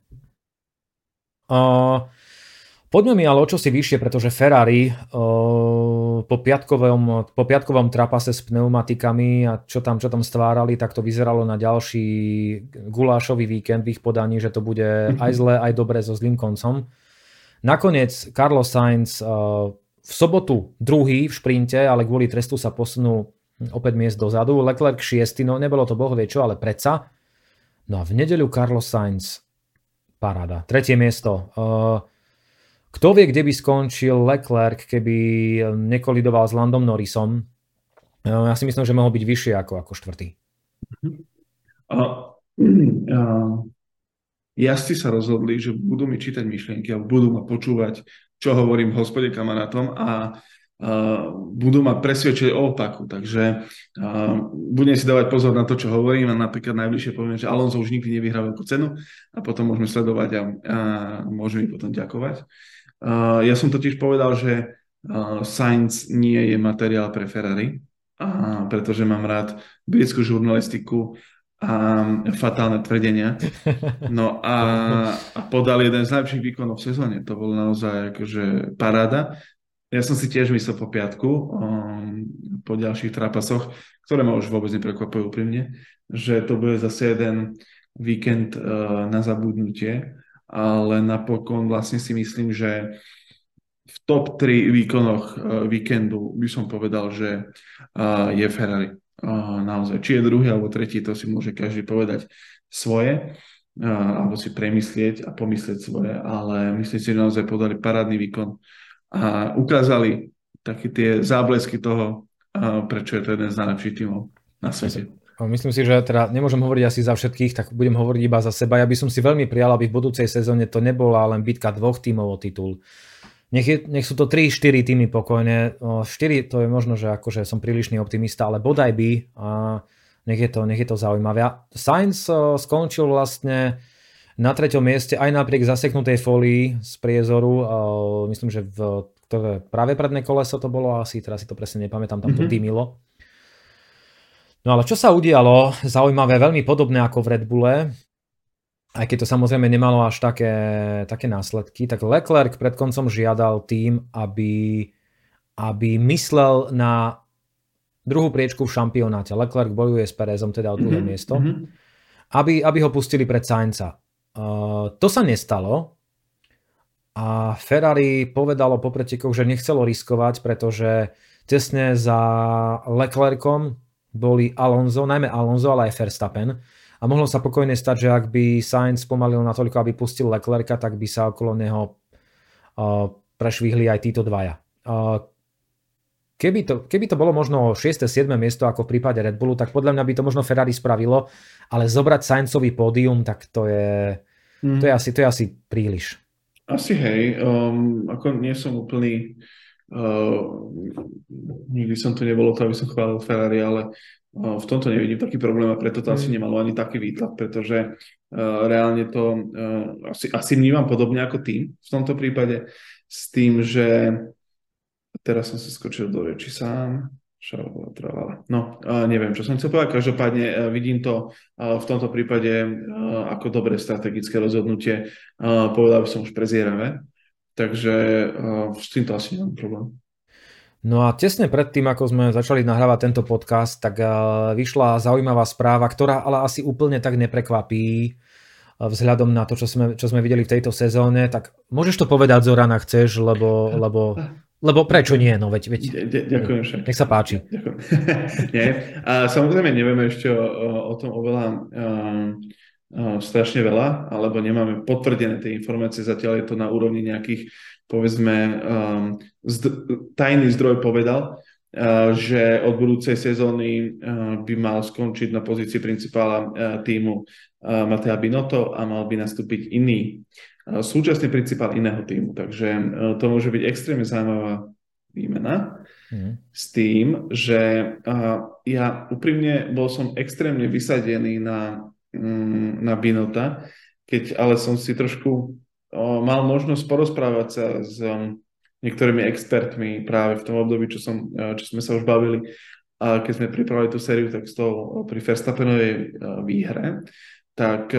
Uh, Poďme mi ale o čosi vyššie, pretože Ferrari uh, po, piatkovom, po piatkovom trapase s pneumatikami a čo tam, čo tam stvárali, tak to vyzeralo na ďalší gulášový víkend v ich podaní, že to bude mm-hmm. aj zle, aj dobre so zlým koncom. Nakoniec Carlos Sainz uh, v sobotu druhý v šprinte, ale kvôli trestu sa posunul opäť miest dozadu. Leclerc 6, no nebolo to boh vie čo, ale predsa. No a v nedeľu Carlos Sainz paráda. Tretie miesto. Uh, kto vie, kde by skončil Leclerc, keby nekolidoval s Landom Norrisom? Ja si myslím, že mohol byť vyššie ako, ako štvrtý. Uh, uh, jazdci sa rozhodli, že budú mi čítať myšlienky a budú ma počúvať, čo hovorím hospode kamarátom a uh, budú ma presvedčiť o opaku. Takže uh, budem si dávať pozor na to, čo hovorím a napríklad najbližšie poviem, že Alonso už nikdy nevyhrá veľkú cenu a potom môžeme sledovať a, a môžeme potom ďakovať. Uh, ja som totiž povedal, že uh, Sainz nie je materiál pre Ferrari, uh, pretože mám rád britskú žurnalistiku a fatálne tvrdenia. No a, a podal jeden z najlepších výkonov v sezóne. To bolo naozaj akože paráda. Ja som si tiež myslel po piatku, um, po ďalších trápasoch, ktoré ma už vôbec neprekvapujú úprimne, že to bude zase jeden víkend uh, na zabudnutie ale napokon vlastne si myslím, že v top 3 výkonoch uh, víkendu by som povedal, že uh, je Ferrari. Uh, naozaj. Či je druhý alebo tretí, to si môže každý povedať svoje alebo si premyslieť a pomyslieť svoje, ale myslím si, že naozaj podali parádny výkon a ukázali také tie záblesky toho, prečo je to jeden z najlepších tímov na svete. Myslím si, že teda nemôžem hovoriť asi za všetkých, tak budem hovoriť iba za seba. Ja by som si veľmi prijal, aby v budúcej sezóne to nebola len bitka dvoch tímov o titul. Nech, je, nech sú to 3-4 týmy pokojne. 4 to je možno, že akože som prílišný optimista, ale bodaj by. A nech je to, nech je to zaujímavé. Sainz skončil vlastne na treťom mieste aj napriek zaseknutej folii z priezoru. Myslím, že v ktoré práve predné koleso to bolo asi, teraz si to presne nepamätám, tam to mm-hmm. dymilo. No ale čo sa udialo, zaujímavé, veľmi podobné ako v Red Bulle, aj keď to samozrejme nemalo až také, také následky, tak Leclerc pred koncom žiadal tým, aby, aby myslel na druhú priečku v šampionáte. Leclerc bojuje s Perezom, teda o druhé mm-hmm. miesto, mm-hmm. Aby, aby ho pustili pred Sainza. Uh, to sa nestalo a Ferrari povedalo po pretekoch, že nechcelo riskovať, pretože tesne za Leclercom boli Alonso, najmä Alonso, ale aj Verstappen. A mohlo sa pokojne stať, že ak by Sainz pomalil natoľko, aby pustil Leclerca, tak by sa okolo neho uh, prešvihli aj títo dvaja. Uh, keby, to, keby to bolo možno 6. 7. miesto ako v prípade Red Bullu, tak podľa mňa by to možno Ferrari spravilo, ale zobrať Sainzový pódium, tak to je, mm. to je, asi, to je asi príliš. Asi hej, um, ako nie som úplný Uh, nikdy som tu nebolo to, aby som chválil Ferrari, ale uh, v tomto nevidím taký problém a preto to mm. asi nemalo ani taký výtlak, pretože uh, reálne to uh, asi, asi vnímam podobne ako tým v tomto prípade s tým, že teraz som sa skočil do reči sám. No, neviem, čo som chcel povedať. Každopádne vidím to v tomto prípade ako dobré strategické rozhodnutie. Povedal by som už prezieravé Takže uh, s týmto asi nemám problém. No a tesne pred tým, ako sme začali nahrávať tento podcast, tak uh, vyšla zaujímavá správa, ktorá ale asi úplne tak neprekvapí uh, vzhľadom na to, čo sme, čo sme videli v tejto sezóne. Tak môžeš to povedať, Zorana, chceš, lebo, lebo, lebo prečo nie? No veď, veď, Ďakujem však. Nech sa páči. [laughs] nie. A samozrejme nevieme ešte o, o tom oveľa um, strašne veľa, alebo nemáme potvrdené tie informácie, zatiaľ je to na úrovni nejakých, povedzme, zd- tajný zdroj povedal, že od budúcej sezóny by mal skončiť na pozícii principála týmu Matea Binotto a mal by nastúpiť iný súčasný principál iného týmu. Takže to môže byť extrémne zaujímavá výmena. mm. s tým, že ja úprimne bol som extrémne vysadený na, um, na Binota, keď ale som si trošku mal možnosť porozprávať sa s um, niektorými expertmi práve v tom období, čo, som, uh, čo sme sa už bavili, a keď sme pripravili tú sériu, tak z toho pri Verstappenovej výhre, tak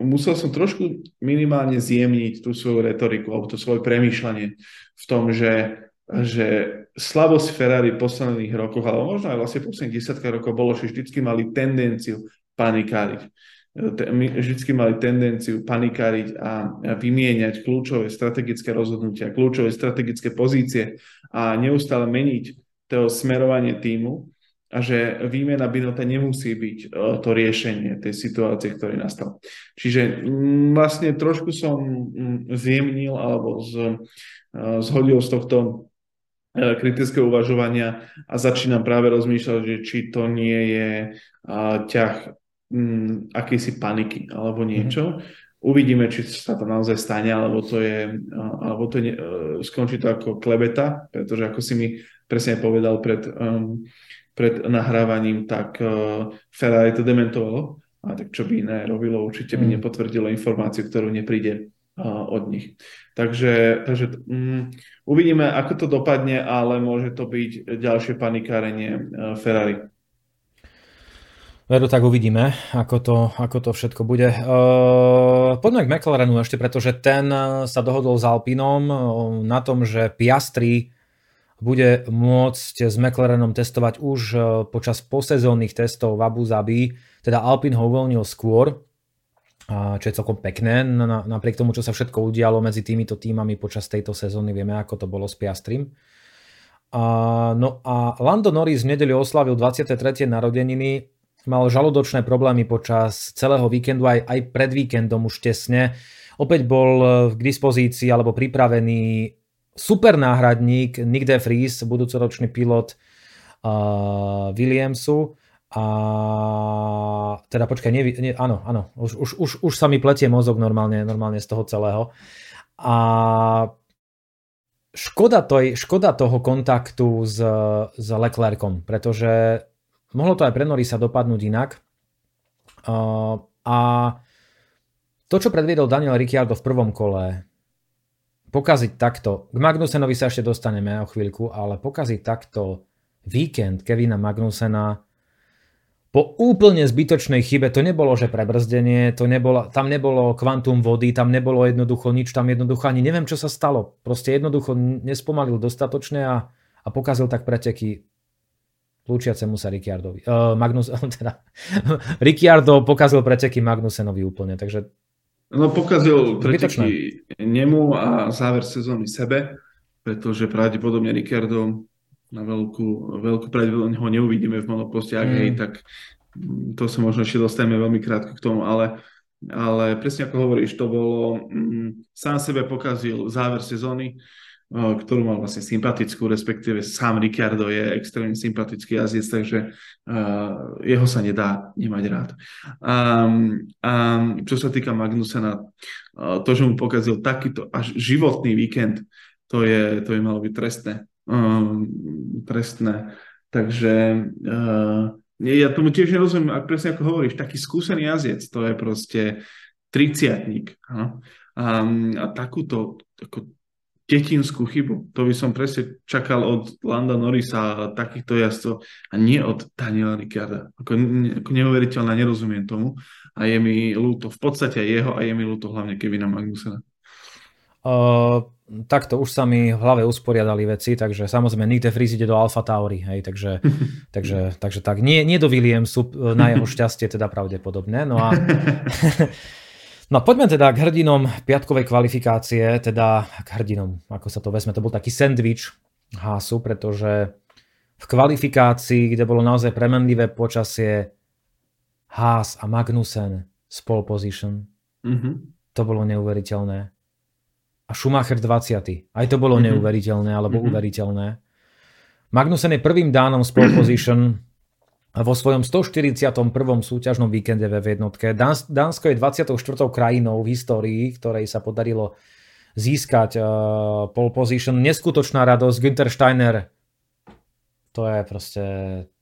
musel som trošku minimálne zjemniť tú svoju retoriku alebo to svoje premýšľanie v tom, že, že slabosť Ferrari v posledných rokoch, alebo možno aj vlastne posledných 10 rokov bolo, že vždycky mali tendenciu panikáriť. Vždycky mali tendenciu panikáriť a vymieňať kľúčové strategické rozhodnutia, kľúčové strategické pozície a neustále meniť to smerovanie týmu a že výmena Binota nemusí byť e, to riešenie tej situácie, ktorý nastal. Čiže mm, vlastne trošku som mm, zjemnil alebo e, zhodil z tohto e, kritického uvažovania a začínam práve rozmýšľať, že či to nie je ťah mm, akejsi paniky alebo niečo. Mm-hmm. Uvidíme, či sa to naozaj stane, alebo to je, alebo to je, skončí to ako klebeta, pretože ako si mi presne povedal pred um, pred nahrávaním, tak uh, Ferrari to dementovalo. A tak čo by iné robilo, určite by mm. nepotvrdilo informáciu, ktorú nepríde uh, od nich. Takže, takže um, uvidíme, ako to dopadne, ale môže to byť ďalšie panikárenie uh, Ferrari. Veru, tak uvidíme, ako to, ako to všetko bude. Uh, poďme k McLarenu ešte, pretože ten sa dohodol s Alpinom na tom, že Piastri bude môcť s McLarenom testovať už e, počas posezónnych testov v Abu Zabi, teda Alpine ho uvoľnil skôr, čo je celkom pekné, napriek tomu, čo sa všetko udialo medzi týmito týmami počas tejto sezóny, vieme, ako to bolo s Piastrim. No a Lando Norris v nedeli oslavil 23. narodeniny, mal žalúdočné problémy počas celého víkendu, aj, aj pred víkendom už tesne. Opäť bol e, k dispozícii alebo pripravený super náhradník Nick de Vries, budúcoročný pilot uh, Williamsu. A teda počkaj, nie, nie, áno, áno, už, už, už, už sa mi pletie mozog normálne, normálne z toho celého. A škoda, toj, škoda toho kontaktu s, s Leclercom, pretože mohlo to aj pre Norisa dopadnúť inak. A to, čo predviedol Daniel Ricciardo v prvom kole, pokaziť takto, k Magnusenovi sa ešte dostaneme o chvíľku, ale pokaziť takto víkend Kevina Magnusena po úplne zbytočnej chybe, to nebolo, že prebrzdenie, to nebolo, tam nebolo kvantum vody, tam nebolo jednoducho nič, tam jednoducho ani neviem, čo sa stalo. Proste jednoducho nespomalil dostatočne a, a pokazil tak preteky lúčiacemu sa Ricciardovi. Uh, Magnus, [laughs] teda, Ricciardo pokazil preteky Magnusenovi úplne, takže No pokazil preteky nemu a záver sezóny sebe, pretože pravdepodobne Ricardo na veľkú, veľkú pravdepodobne ho neuvidíme v monoposte, ak mm. hej, tak to sa možno ešte dostaneme veľmi krátko k tomu, ale, ale presne ako hovoríš, to bolo, mm, sám sebe pokazil záver sezóny, ktorú mal vlastne sympatickú, respektíve sám Ricardo je extrémne sympatický jazdec, takže uh, jeho sa nedá nemať rád. Um, um, čo sa týka Magnusena, uh, to, že mu pokazil takýto až životný víkend, to je, to je malo byť trestné. Um, trestné. Takže uh, ja tomu tiež nerozumiem, ak presne ako hovoríš, taký skúsený jazdec, to je proste triciatník. Um, a takúto ako detinskú chybu. To by som presne čakal od Landa Norrisa a takýchto jazdcov a nie od Daniela Ricciarda. Ako, ako neuveriteľná, nerozumiem tomu a je mi ľúto v podstate jeho a je mi ľúto hlavne Kevina Magnusena. Uh, takto už sa mi v hlave usporiadali veci, takže samozrejme Nick de Vries ide do Alfa Tauri, hej, takže, [laughs] takže, takže tak, nie, nie do Williamsu, na jeho šťastie teda pravdepodobne. No a [laughs] No poďme teda k hrdinom piatkovej kvalifikácie, teda k hrdinom, ako sa to vezme. To bol taký sandwich Hásu, pretože v kvalifikácii, kde bolo naozaj premenlivé počasie, Haas a Magnussen z pole position, mm-hmm. to bolo neuveriteľné. A Schumacher 20. Aj to bolo mm-hmm. neuveriteľné, alebo mm-hmm. uveriteľné. Magnussen je prvým dánom z pole [clears throat] position vo svojom 141. súťažnom víkende v jednotke. Dánsko je 24. krajinou v histórii, ktorej sa podarilo získať uh, pole position. Neskutočná radosť. Günther Steiner To je proste,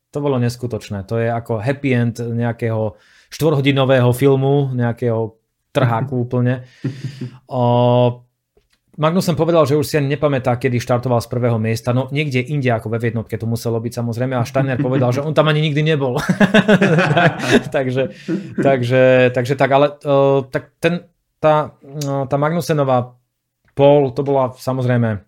to bolo neskutočné. To je ako happy end nejakého štvorhodinového filmu, nejakého trháku úplne. [laughs] O, Magnussen povedal, že už si ani nepamätá, kedy štartoval z prvého miesta. No niekde inde ako ve jednotke to muselo byť samozrejme. A Steiner [laughs] povedal, že on tam ani nikdy nebol. [laughs] takže, takže, takže tak, ale uh, tak ten, tá, uh, tá Magnusenová pol, to bola samozrejme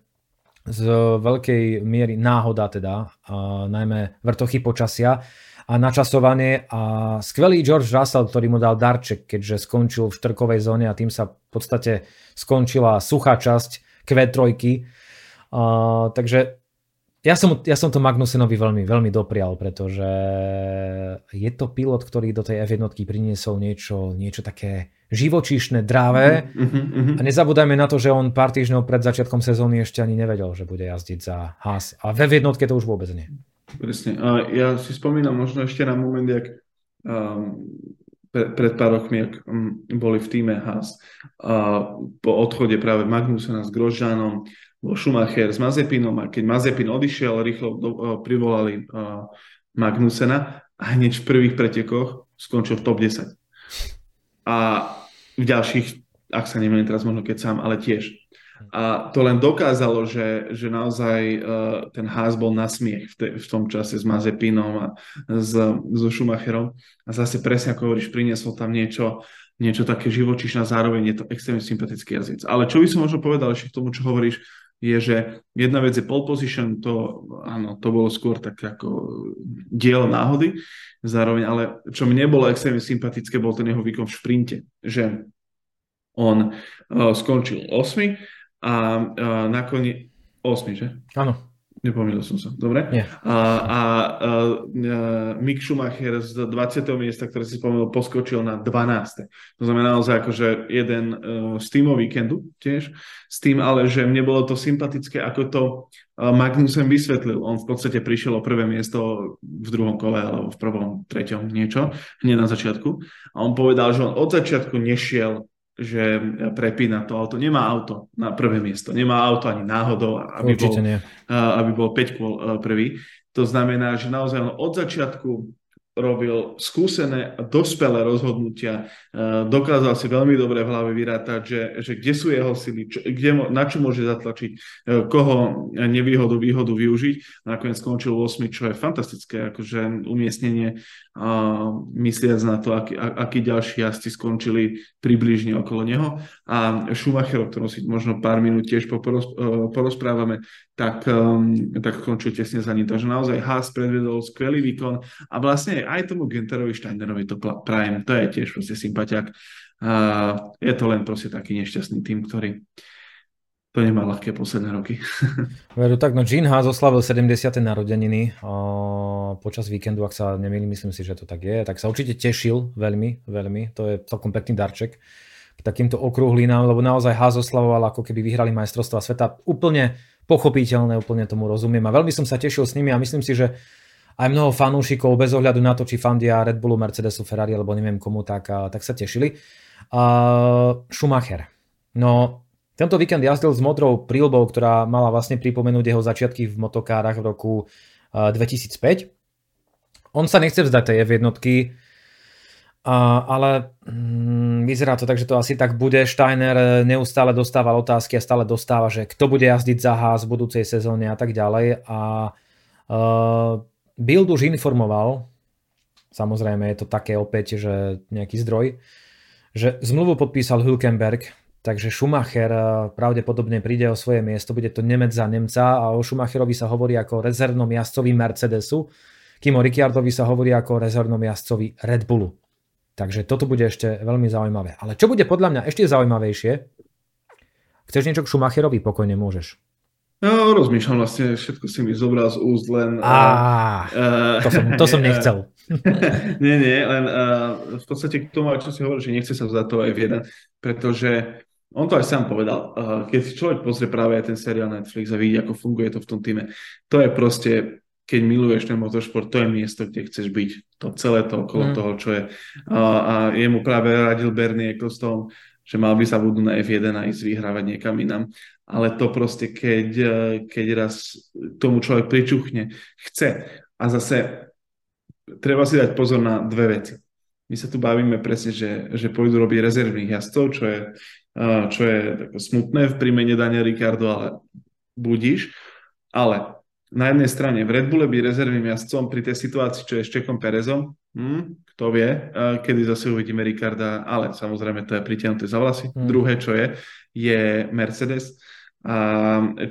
z veľkej miery náhoda teda, uh, najmä vrtochy počasia a načasovanie a skvelý George Russell, ktorý mu dal darček, keďže skončil v štrkovej zóne a tým sa v podstate skončila suchá časť Q3. Uh, takže ja som, ja som to Magnusenovi veľmi, veľmi doprial, pretože je to pilot, ktorý do tej F1 priniesol niečo, niečo také živočíšne, dráve. Mm-hmm. A nezabúdajme na to, že on pár týždňov pred začiatkom sezóny ešte ani nevedel, že bude jazdiť za Haas. A ve jednotke to už vôbec nie. Presne. A ja si spomínam možno ešte na moment, jak um, pre, pred pár rokmi, ak um, boli v týme Haas a po odchode práve Magnusena s Grosžánom, Schumacher s Mazepinom a keď Mazepin odišiel, rýchlo do, uh, privolali uh, Magnusena a hneď v prvých pretekoch skončil v top 10. A v ďalších, ak sa nemýlim teraz možno keď sám, ale tiež. A to len dokázalo, že, že naozaj uh, ten Haas bol na smiech v, te, v tom čase s Mazepinom a s, so Schumacherom. A zase presne ako hovoríš, priniesol tam niečo, niečo také živočišné a zároveň je to extrémne sympatický jazyc. Ale čo by som možno povedal ešte k tomu, čo hovoríš, je, že jedna vec je pole position, to, áno, to bolo skôr tak ako diel náhody, zároveň, ale čo mne bolo extrémne sympatické, bol ten jeho výkon v šprinte, že on uh, skončil 8 a, a nakoniec 8, že? Áno. Nepomýlil som sa, dobre? Nie. A, a, a, Mick Schumacher z 20. miesta, ktoré si spomenul, poskočil na 12. To znamená naozaj akože jeden uh, z týmov víkendu tiež, s tým ale, že mne bolo to sympatické, ako to uh, Magnussen vysvetlil. On v podstate prišiel o prvé miesto v druhom kole alebo v prvom, treťom niečo, hneď na začiatku. A on povedal, že on od začiatku nešiel že prepína to auto. Nemá auto na prvé miesto. Nemá auto ani náhodou, aby Určite bol, nie. aby bol 5 kôl prvý. To znamená, že naozaj on od začiatku robil skúsené a dospelé rozhodnutia, e, dokázal si veľmi dobre v hlave vyrátať, že, že kde sú jeho sily, čo, kde, na čo môže zatlačiť, e, koho nevýhodu, výhodu využiť. Nakoniec skončil 8, čo je fantastické, akože umiestnenie, a mysliac na to, aký, akí ďalší jazdci skončili približne okolo neho. A Schumacher, o ktorom si možno pár minút tiež e, porozprávame, tak, tak skončil tesne za ním. Takže naozaj Haas predvedol skvelý výkon a vlastne aj tomu Ginterovi Steinerovi to prajem. To je tiež proste sympatiak. Uh, je to len proste taký nešťastný tým, ktorý to nemá ľahké posledné roky. [laughs] Veru tak, no Gene Haas oslavil 70. narodeniny o, počas víkendu, ak sa nemýlim, myslím si, že to tak je, tak sa určite tešil veľmi, veľmi, to je celkom pekný darček k takýmto okrúhlinám, lebo naozaj Haas oslavoval, ako keby vyhrali majstrovstva sveta. Úplne pochopiteľné, úplne tomu rozumiem a veľmi som sa tešil s nimi a myslím si, že aj mnoho fanúšikov bez ohľadu na to, či fandia Red Bullu, Mercedesu, Ferrari alebo neviem komu, tak, tak sa tešili. Uh, Schumacher. No, tento víkend jazdil s modrou prílbou, ktorá mala vlastne pripomenúť jeho začiatky v motokárach v roku uh, 2005. On sa nechce vzdať tej F1, uh, ale um, vyzerá to tak, že to asi tak bude. Steiner neustále dostával otázky a stále dostáva, že kto bude jazdiť za Haas v budúcej sezóne a tak ďalej. A uh, Bild už informoval, samozrejme je to také opäť, že nejaký zdroj, že zmluvu podpísal Hülkenberg, takže Schumacher eh, pravdepodobne príde o svoje miesto, bude to Nemec za Nemca a o Schumacherovi sa hovorí ako rezervnom jazdcovi Mercedesu, kým o Ricciardovi sa hovorí ako rezervnom jazdcovi Red Bullu. Takže toto bude ešte veľmi zaujímavé. Ale čo bude podľa mňa ešte zaujímavejšie, chceš niečo k Schumacherovi, pokojne môžeš. No, rozmýšľam vlastne, všetko si mi zobral z úst, len... Á, uh, [laughs] to, som, to som nechcel. [laughs] nie, nie, len uh, v podstate k tomu, čo si hovoril, že nechce sa vzdať toho F1, pretože on to aj sám povedal, uh, keď človek pozrie práve aj ten seriál Netflix a vidí, ako funguje to v tom týme, to je proste, keď miluješ ten motorsport, to je miesto, kde chceš byť. To celé to okolo mm. toho, čo je. Uh, a jemu práve radil Bernie Ecclestone, že mal by sa budú na F1 a ísť vyhrávať niekam inám. Ale to proste, keď, keď raz tomu človek pričuchne, chce. A zase treba si dať pozor na dve veci. My sa tu bavíme presne, že, že pôjdu robiť rezervných jazdcov, čo je, čo je smutné v prímene Dania Ricardo, ale budíš. Ale na jednej strane v Red Bulle byť rezervným jazdcom pri tej situácii, čo je s Čekom Perezom, hm, kto vie, kedy zase uvidíme Ricarda, ale samozrejme to je pritiahnuté za vlasy. Hmm. Druhé, čo je, je Mercedes. A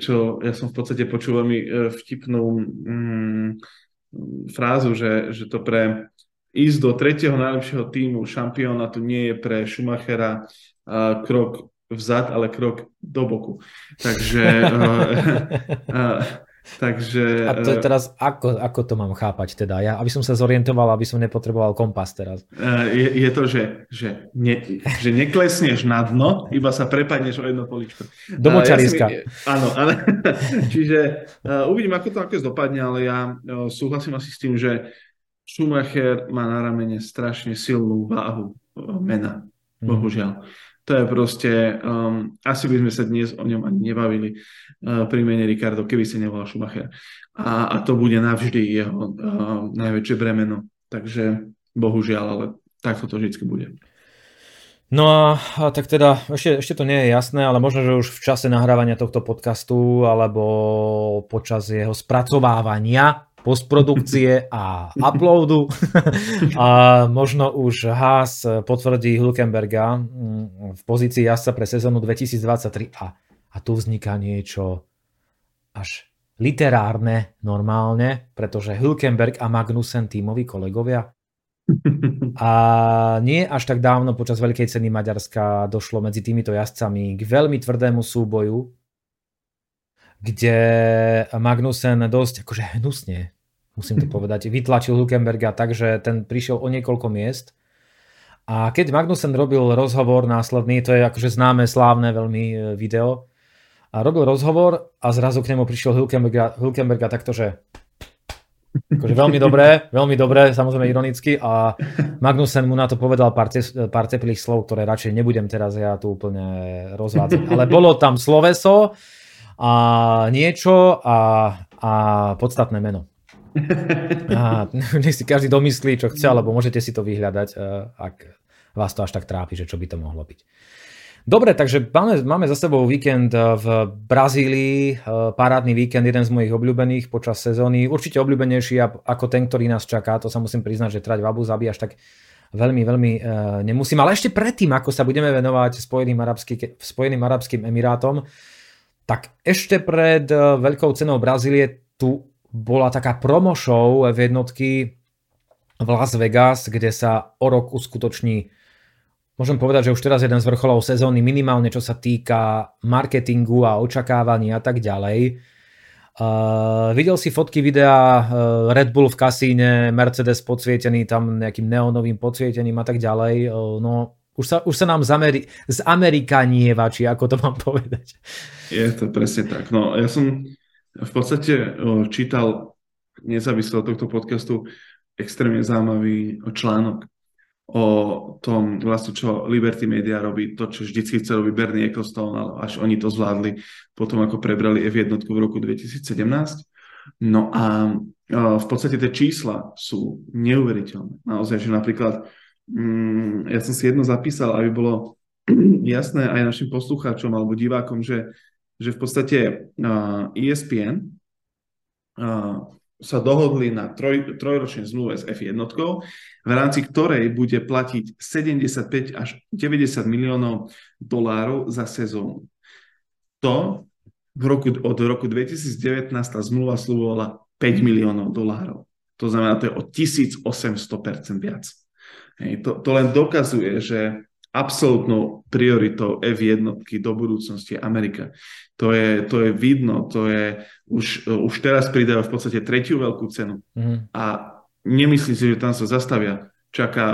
čo ja som v podstate počul veľmi e, vtipnú mm, frázu, že, že to pre ísť do tretieho najlepšieho týmu šampióna tu nie je pre Schumachera uh, krok vzad, ale krok do boku. Takže uh, [laughs] uh, Takže... A to je eh, teraz, ako, ako to mám chápať teda? Ja, aby som sa zorientoval, aby som nepotreboval kompas teraz. Eh, je, je to, že, že, ne, že neklesneš na dno, iba sa prepadneš o jedno poličko. Do močariska. Ja áno, ale, [laughs] čiže uh, uvidím, ako to ako dopadne, ale ja uh, súhlasím asi s tým, že Schumacher má na ramene strašne silnú váhu mena, mm. To je proste, um, asi by sme sa dnes o ňom ani nebavili uh, pri mene Ricardo, keby sa nevolal Schumacher. A, a to bude navždy jeho uh, najväčšie bremeno. Takže bohužiaľ, ale takto to vždy bude. No a, a tak teda, ešte, ešte to nie je jasné, ale možno, že už v čase nahrávania tohto podcastu alebo počas jeho spracovávania postprodukcie a uploadu. [laughs] a možno už Haas potvrdí Hülkenberga mm, v pozícii jazdca pre sezónu 2023 a, a tu vzniká niečo až literárne normálne, pretože Hülkenberg a Magnussen tímoví kolegovia. A nie až tak dávno počas Veľkej ceny Maďarska došlo medzi týmito jazdcami k veľmi tvrdému súboju, kde Magnussen dosť akože hnusne, musím to povedať, vytlačil Hülkenberga tak, že ten prišiel o niekoľko miest. A keď Magnussen robil rozhovor následný, to je akože známe, slávne veľmi e, video, a robil rozhovor a zrazu k nemu prišiel Hülkenberga, Hülkenberga takto, že akože veľmi dobré, veľmi dobré, samozrejme ironicky a Magnussen mu na to povedal pár, te, pár teplých slov, ktoré radšej nebudem teraz ja tu úplne rozvádzať. Ale bolo tam sloveso, a niečo a, a podstatné meno. A nech si každý domyslí, čo chce, alebo môžete si to vyhľadať, e, ak vás to až tak trápi, že čo by to mohlo byť. Dobre, takže máme, máme za sebou víkend e, v Brazílii, e, parádny víkend, jeden z mojich obľúbených počas sezóny, určite obľúbenejší ako ten, ktorý nás čaká, to sa musím priznať, že trať v Abu Zabi až tak veľmi, veľmi nemusím, ale ešte predtým, ako sa budeme venovať Spojeným, arabský, Spojeným arabským emirátom, tak ešte pred eh, veľkou cenou Brazílie tu bola taká promo show v jednotky v Las Vegas, kde sa o rok uskutoční Môžem povedať, že už teraz jeden z vrcholov sezóny, minimálne čo sa týka marketingu a očakávaní a tak ďalej. Uh, videl si fotky videa uh, Red Bull v kasíne, Mercedes podsvietený tam nejakým neonovým podsvietením a tak ďalej. Uh, no, už sa, už sa nám z, Ameri- z Amerika nieva, ako to mám [laughs] povedať. Je to presne tak. No, ja som v podstate čítal nezávisle od tohto podcastu extrémne zaujímavý článok o tom, vlastne čo Liberty Media robí, to, čo vždycky chcel robiť Bernie Ecclestone, ale až oni to zvládli potom, ako prebrali F1 v roku 2017. No a v podstate tie čísla sú neuveriteľné. Naozaj, že napríklad mm, ja som si jedno zapísal, aby bolo [clears throat] jasné aj našim poslucháčom alebo divákom, že, že v podstate uh, ESPN uh, sa dohodli na troj, trojročnej zmluve s F1, v rámci ktorej bude platiť 75 až 90 miliónov dolárov za sezónu. To v roku, od roku 2019 tá zmluva slubovala 5 miliónov dolárov. To znamená, to je o 1800% viac. Hej, to, to len dokazuje, že absolútnou prioritou F1 do budúcnosti Amerika. To je, to je vidno, to je, už, už teraz pridajú v podstate tretiu veľkú cenu. Mm. A nemyslím si, že tam sa zastavia. Čaká,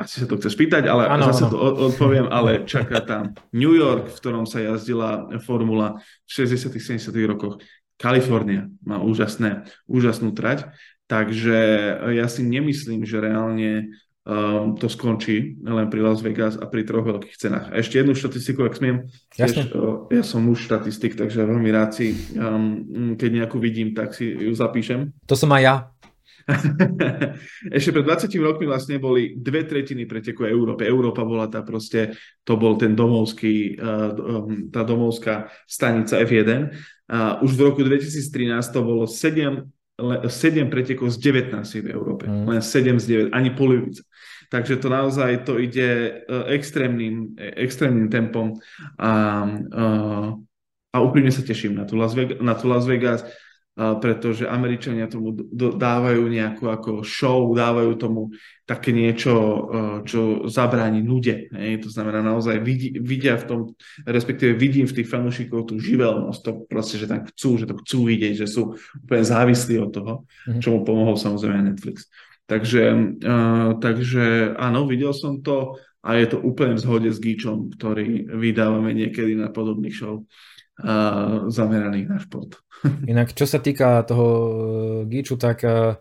asi sa to chce spýtať, ale ano, zase ano. to odpoviem, ale čaká tam New York, v ktorom sa jazdila formula v 60 70 rokoch. Kalifornia má úžasné, úžasnú trať, takže ja si nemyslím, že reálne um, to skončí len pri Las Vegas a pri troch veľkých cenách. A ešte jednu štatistiku, ak smiem. Tiež, uh, ja som muž štatistik, takže veľmi rád si, um, keď nejakú vidím, tak si ju zapíšem. To som aj ja. [laughs] Ešte pred 20 rokmi vlastne boli dve tretiny preteku Európy. Európa bola tá proste, to bol ten domovský, tá domovská stanica F1. A už v roku 2013 to bolo 7, 7 pretekov z 19 v Európe. Mm. Len 7 z 9, ani polovica. Takže to naozaj to ide e, extrémnym, e, extrémnym tempom a, a, a úprimne sa teším na tú Las Vegas, na tú Las Vegas pretože Američania tomu dávajú nejakú ako show, dávajú tomu také niečo, e, čo zabráni nude. Hej? To znamená naozaj vidí, vidia v tom, respektíve vidím v tých fanúšikov tú živelnosť, to proste, že tam chcú, že to chcú vidieť, že sú úplne závislí od toho, mm-hmm. čo mu pomohol samozrejme Netflix. Takže, uh, takže áno, videl som to a je to úplne v zhode s Gíčom, ktorý vydávame niekedy na podobných show uh, zameraných na šport. [laughs] Inak, čo sa týka toho e, Gíču, tak e,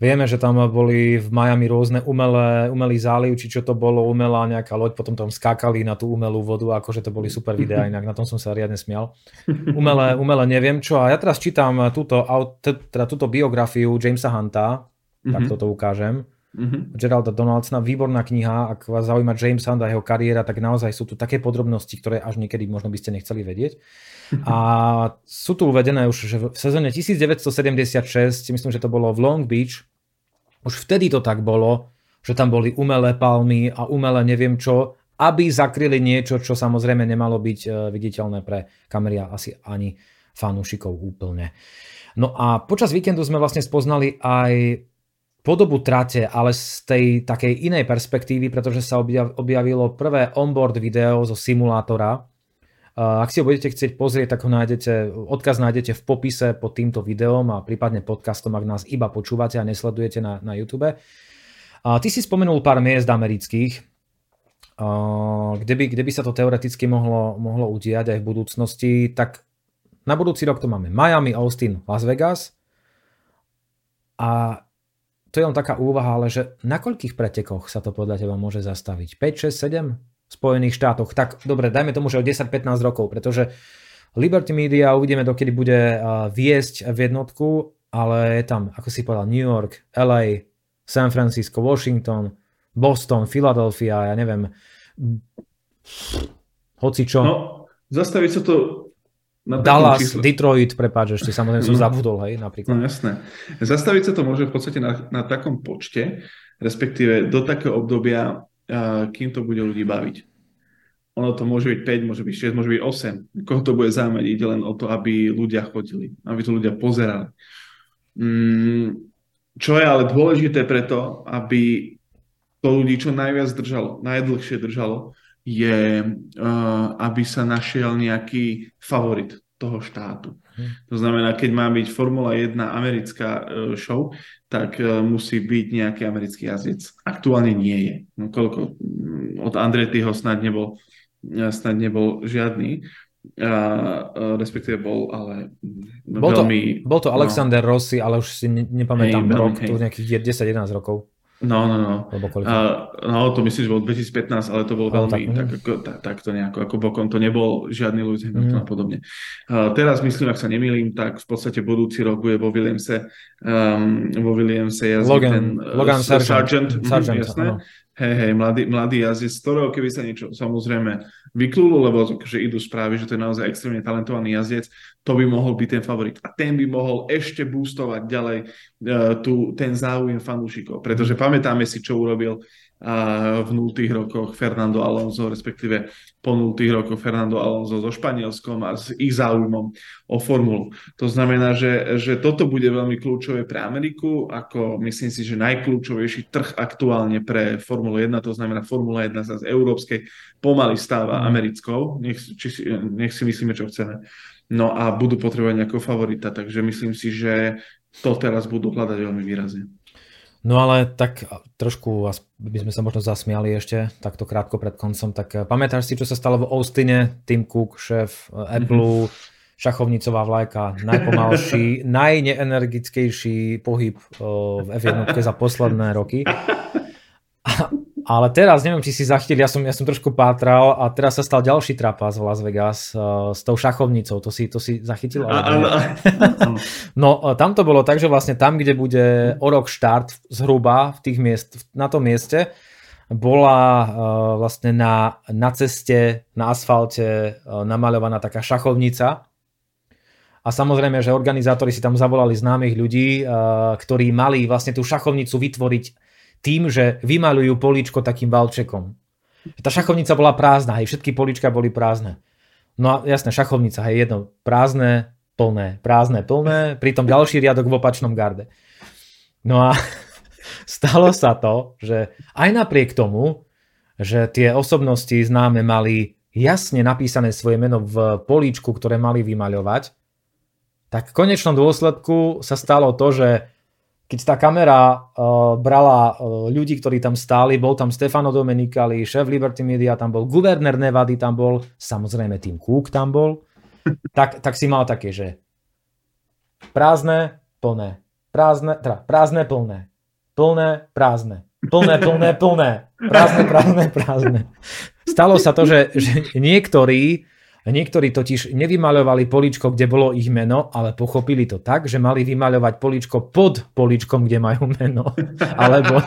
vieme, že tam boli v Miami rôzne umelé, umelý záliv, či čo to bolo, umelá nejaká loď, potom tam skákali na tú umelú vodu, akože to boli super videá, inak na tom som sa riadne smial. Umelé, umelé neviem čo. A ja teraz čítam túto, teda túto biografiu Jamesa Hunta, tak mhm. toto ukážem. Mm-hmm. Geralda Donaldsona, výborná kniha, ak vás zaujíma James Hunt a jeho kariéra, tak naozaj sú tu také podrobnosti, ktoré až niekedy možno by ste nechceli vedieť. [laughs] A sú tu uvedené už, že v sezóne 1976, myslím, že to bolo v Long Beach, už vtedy to tak bolo, že tam boli umelé palmy a umelé neviem čo, aby zakryli niečo, čo samozrejme nemalo byť e, viditeľné pre kamery a asi ani fanúšikov úplne. No a počas víkendu sme vlastne spoznali aj podobu trate, ale z tej takej inej perspektívy, pretože sa objavilo prvé onboard video zo simulátora, ak si ho budete chcieť pozrieť, tak ho nájdete, odkaz nájdete v popise pod týmto videom a prípadne podcastom, ak nás iba počúvate a nesledujete na, na YouTube. A ty si spomenul pár miest amerických, kde by, kde by sa to teoreticky mohlo, mohlo udiať aj v budúcnosti, tak na budúci rok to máme Miami, Austin, Las Vegas. A to je len taká úvaha, ale že na koľkých pretekoch sa to podľa teba môže zastaviť? 5, 6, 7? Spojených štátoch. Tak dobre, dajme tomu, že o 10-15 rokov, pretože Liberty Media uvidíme, dokedy bude viesť v jednotku, ale je tam, ako si povedal, New York, LA, San Francisco, Washington, Boston, Philadelphia, ja neviem, hoci čo. No, zastaviť sa to na Dallas, čísle. Detroit, prepáč, ešte samozrejme som no. zabudol, hej, napríklad. No jasné. Zastaviť sa to môže v podstate na, na takom počte, respektíve do takého obdobia, kým to bude ľudí baviť. Ono to môže byť 5, môže byť 6, môže byť 8. Koho to bude zaujímať, ide len o to, aby ľudia chodili, aby to ľudia pozerali. Mm, čo je ale dôležité preto, aby to ľudí čo najviac držalo, najdlhšie držalo, je, uh, aby sa našiel nejaký favorit toho štátu. Hm. To znamená, keď má byť Formula 1 americká uh, show, tak uh, musí byť nejaký americký jazdec. Aktuálne nie je. No koľko? Mm, od Andrettiho snad nebol, snad nebol žiadny. Uh, respektíve bol, ale bol veľmi... To, bol to no. Alexander no, Rossi, ale už si ne, nepamätám hey, rok, hey. to nejakých 10-11 rokov. No, no, no. Uh, no, to myslím, že bol 2015, ale to bol veľmi tak, tak, ako, tak, tak to nejako ako bokom. To nebol žiadny Lewis Hamilton mm. a podobne. Uh, teraz myslím, ak sa nemýlim, tak v podstate budúci rok bude vo Williamse um, vo Williamse jazdí Logan, ten uh, Logan Sargent. Sargent, Sargent mm, jasné. Hej, hej, mladý, mladý jazdec, z ktorého keby sa niečo samozrejme vyklúlo, lebo že idú správy, že to je naozaj extrémne talentovaný jazdec, to by mohol byť ten favorit. A ten by mohol ešte boostovať ďalej uh, tu, ten záujem fanúšikov. Pretože pamätáme si, čo urobil v 0 rokoch Fernando Alonso, respektíve po 0 rokoch Fernando Alonso so Španielskom a s ich záujmom o formulu. To znamená, že, že toto bude veľmi kľúčové pre Ameriku, ako myslím si, že najkľúčovejší trh aktuálne pre Formulu 1, to znamená Formula 1 sa z európskej pomaly stáva mhm. americkou, nech, či, nech si myslíme, čo chceme. No a budú potrebovať nejakého favorita, takže myslím si, že to teraz budú hľadať veľmi výrazne. No ale tak trošku by sme sa možno zasmiali ešte takto krátko pred koncom. Tak eh, pamätáš si, čo sa stalo v Austine? Tim Cook, šéf eh, Apple, mm-hmm. šachovnicová vlajka, najpomalší, [laughs] najneenergickejší pohyb eh, v F1 za posledné roky. Ale teraz, neviem, či si zachytil, ja som, ja som trošku pátral a teraz sa stal ďalší trapas v Las Vegas uh, s tou šachovnicou. To si, to si zachytil? A, [laughs] no, uh, tam to bolo tak, že vlastne tam, kde bude o rok štart zhruba v tých miest, na tom mieste, bola uh, vlastne na, na ceste, na asfalte uh, namaľovaná taká šachovnica. A samozrejme, že organizátori si tam zavolali známych ľudí, ktorí mali vlastne tú šachovnicu vytvoriť tým, že vymalujú políčko takým valčekom. Tá šachovnica bola prázdna, hej, všetky políčka boli prázdne. No a jasné, šachovnica, hej, jedno prázdne, plné, prázdne, plné, pritom ďalší riadok v opačnom garde. No a [laughs] stalo sa to, že aj napriek tomu, že tie osobnosti známe mali jasne napísané svoje meno v políčku, ktoré mali vymaľovať, tak v konečnom dôsledku sa stalo to, že keď tá kamera uh, brala uh, ľudí, ktorí tam stáli, bol tam Stefano Domenicali, šéf Liberty Media, tam bol guvernér Nevady, tam bol, samozrejme Tim Cook tam bol, [laughs] tak, tak si mal také, že prázdne, plné, prázdne, teda prázdne, plné, plné, prázdne, plné, plné, plné, prázdne, prázdne, prázdne. Stalo sa to, že, že niektorí Niektorí totiž nevymaľovali poličko, kde bolo ich meno, ale pochopili to tak, že mali vymaľovať poličko pod poličkom, kde majú meno. [laughs] Alebo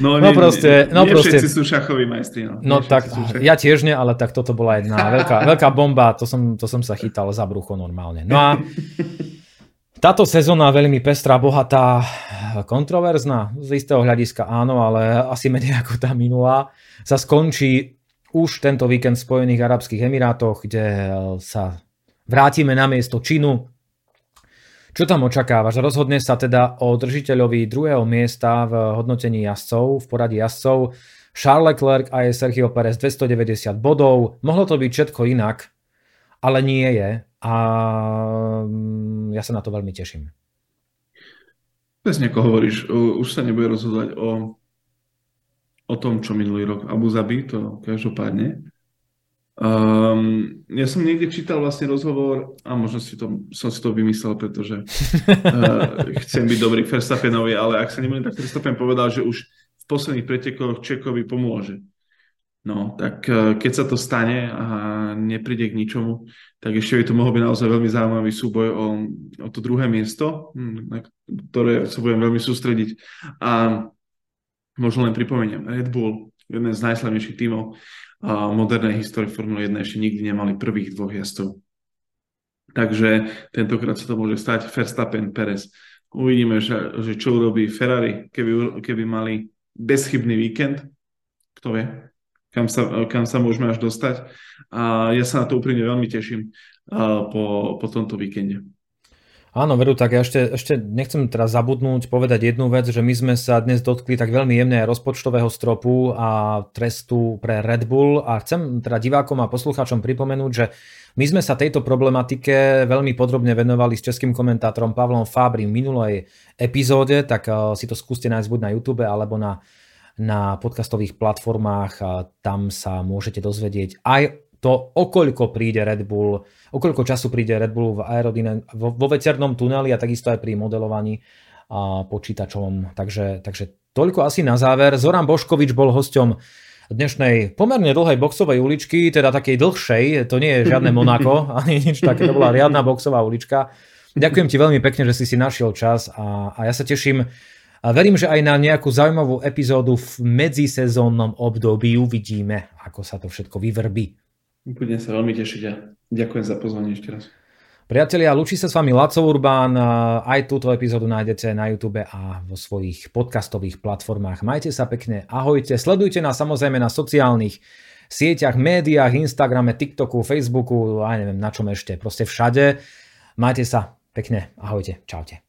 No, no nie, proste, no nie proste, všetci sú šachoví majstri. No, no tak, ja tiež nie, ale tak toto bola jedna [laughs] veľká, veľká bomba, to som, to som sa chytal za brucho normálne. No a [laughs] táto sezóna veľmi pestrá, bohatá, kontroverzná, z istého hľadiska áno, ale asi menej ako tá minulá, sa skončí už tento víkend v Spojených Arabských Emirátoch, kde eh, sa vrátime na miesto Čínu. Čo tam očakávaš? Rozhodne sa teda o držiteľovi druhého miesta v hodnotení jazdcov, v poradí jazdcov. Charles Leclerc a je Sergio Perez 290 bodov. Mohlo to byť všetko inak, ale nie je. A mm, ja sa na to veľmi teším. Presne ako hovoríš, už sa nebude rozhodovať o o tom, čo minulý rok Abu Zabi, to každopádne. Um, ja som niekde čítal vlastne rozhovor, a možno si to, som si to vymyslel, pretože uh, [laughs] chcem byť dobrý Verstappenovi, ale ak sa nemýlim, tak Verstappen povedal, že už v posledných pretekoch Čekovi pomôže. No, tak uh, keď sa to stane a nepríde k ničomu, tak ešte by to mohol byť naozaj veľmi zaujímavý súboj o, o to druhé miesto, hm, na ktoré sa budem veľmi sústrediť. A Možno len pripomeniem, Red Bull, jeden z najslavnejších tímov a modernej histórie Formule 1 ešte nikdy nemali prvých dvoch jazdcov. Takže tentokrát sa to môže stať Verstappen, Perez. Uvidíme, že, že čo urobí Ferrari, keby, keby mali bezchybný víkend. Kto vie, kam sa, kam sa môžeme až dostať. A ja sa na to úprimne veľmi teším po, po tomto víkende. Áno, veru, tak ja ešte, ešte nechcem teraz zabudnúť povedať jednu vec, že my sme sa dnes dotkli tak veľmi jemne rozpočtového stropu a trestu pre Red Bull. A chcem teda divákom a poslucháčom pripomenúť, že my sme sa tejto problematike veľmi podrobne venovali s českým komentátorom Pavlom Fábri v minulej epizóde, tak eh, si to skúste nájsť buď na YouTube alebo na, na podcastových platformách, tam sa môžete dozvedieť aj to, okoľko príde Red Bull, okoľko času príde Red Bull v aerodyne, vo, vo veternom tuneli a takisto aj pri modelovaní a počítačovom. Takže, takže toľko asi na záver. Zoran Boškovič bol hosťom dnešnej pomerne dlhej boxovej uličky, teda takej dlhšej, to nie je žiadne Monako, [laughs] ani nič také, to bola riadna boxová ulička. Ďakujem ti veľmi pekne, že si si našiel čas a, a ja sa teším, a verím, že aj na nejakú zaujímavú epizódu v medzisezónnom období uvidíme, ako sa to všetko vyvrbí. Budem sa veľmi tešiť a ďakujem za pozvanie ešte raz. Priatelia, lučí sa s vami Laco Urbán, aj túto epizódu nájdete na YouTube a vo svojich podcastových platformách. Majte sa pekne, ahojte, sledujte nás samozrejme na sociálnych sieťach, médiách, Instagrame, TikToku, Facebooku, aj neviem na čom ešte, proste všade. Majte sa pekne, ahojte, čaute.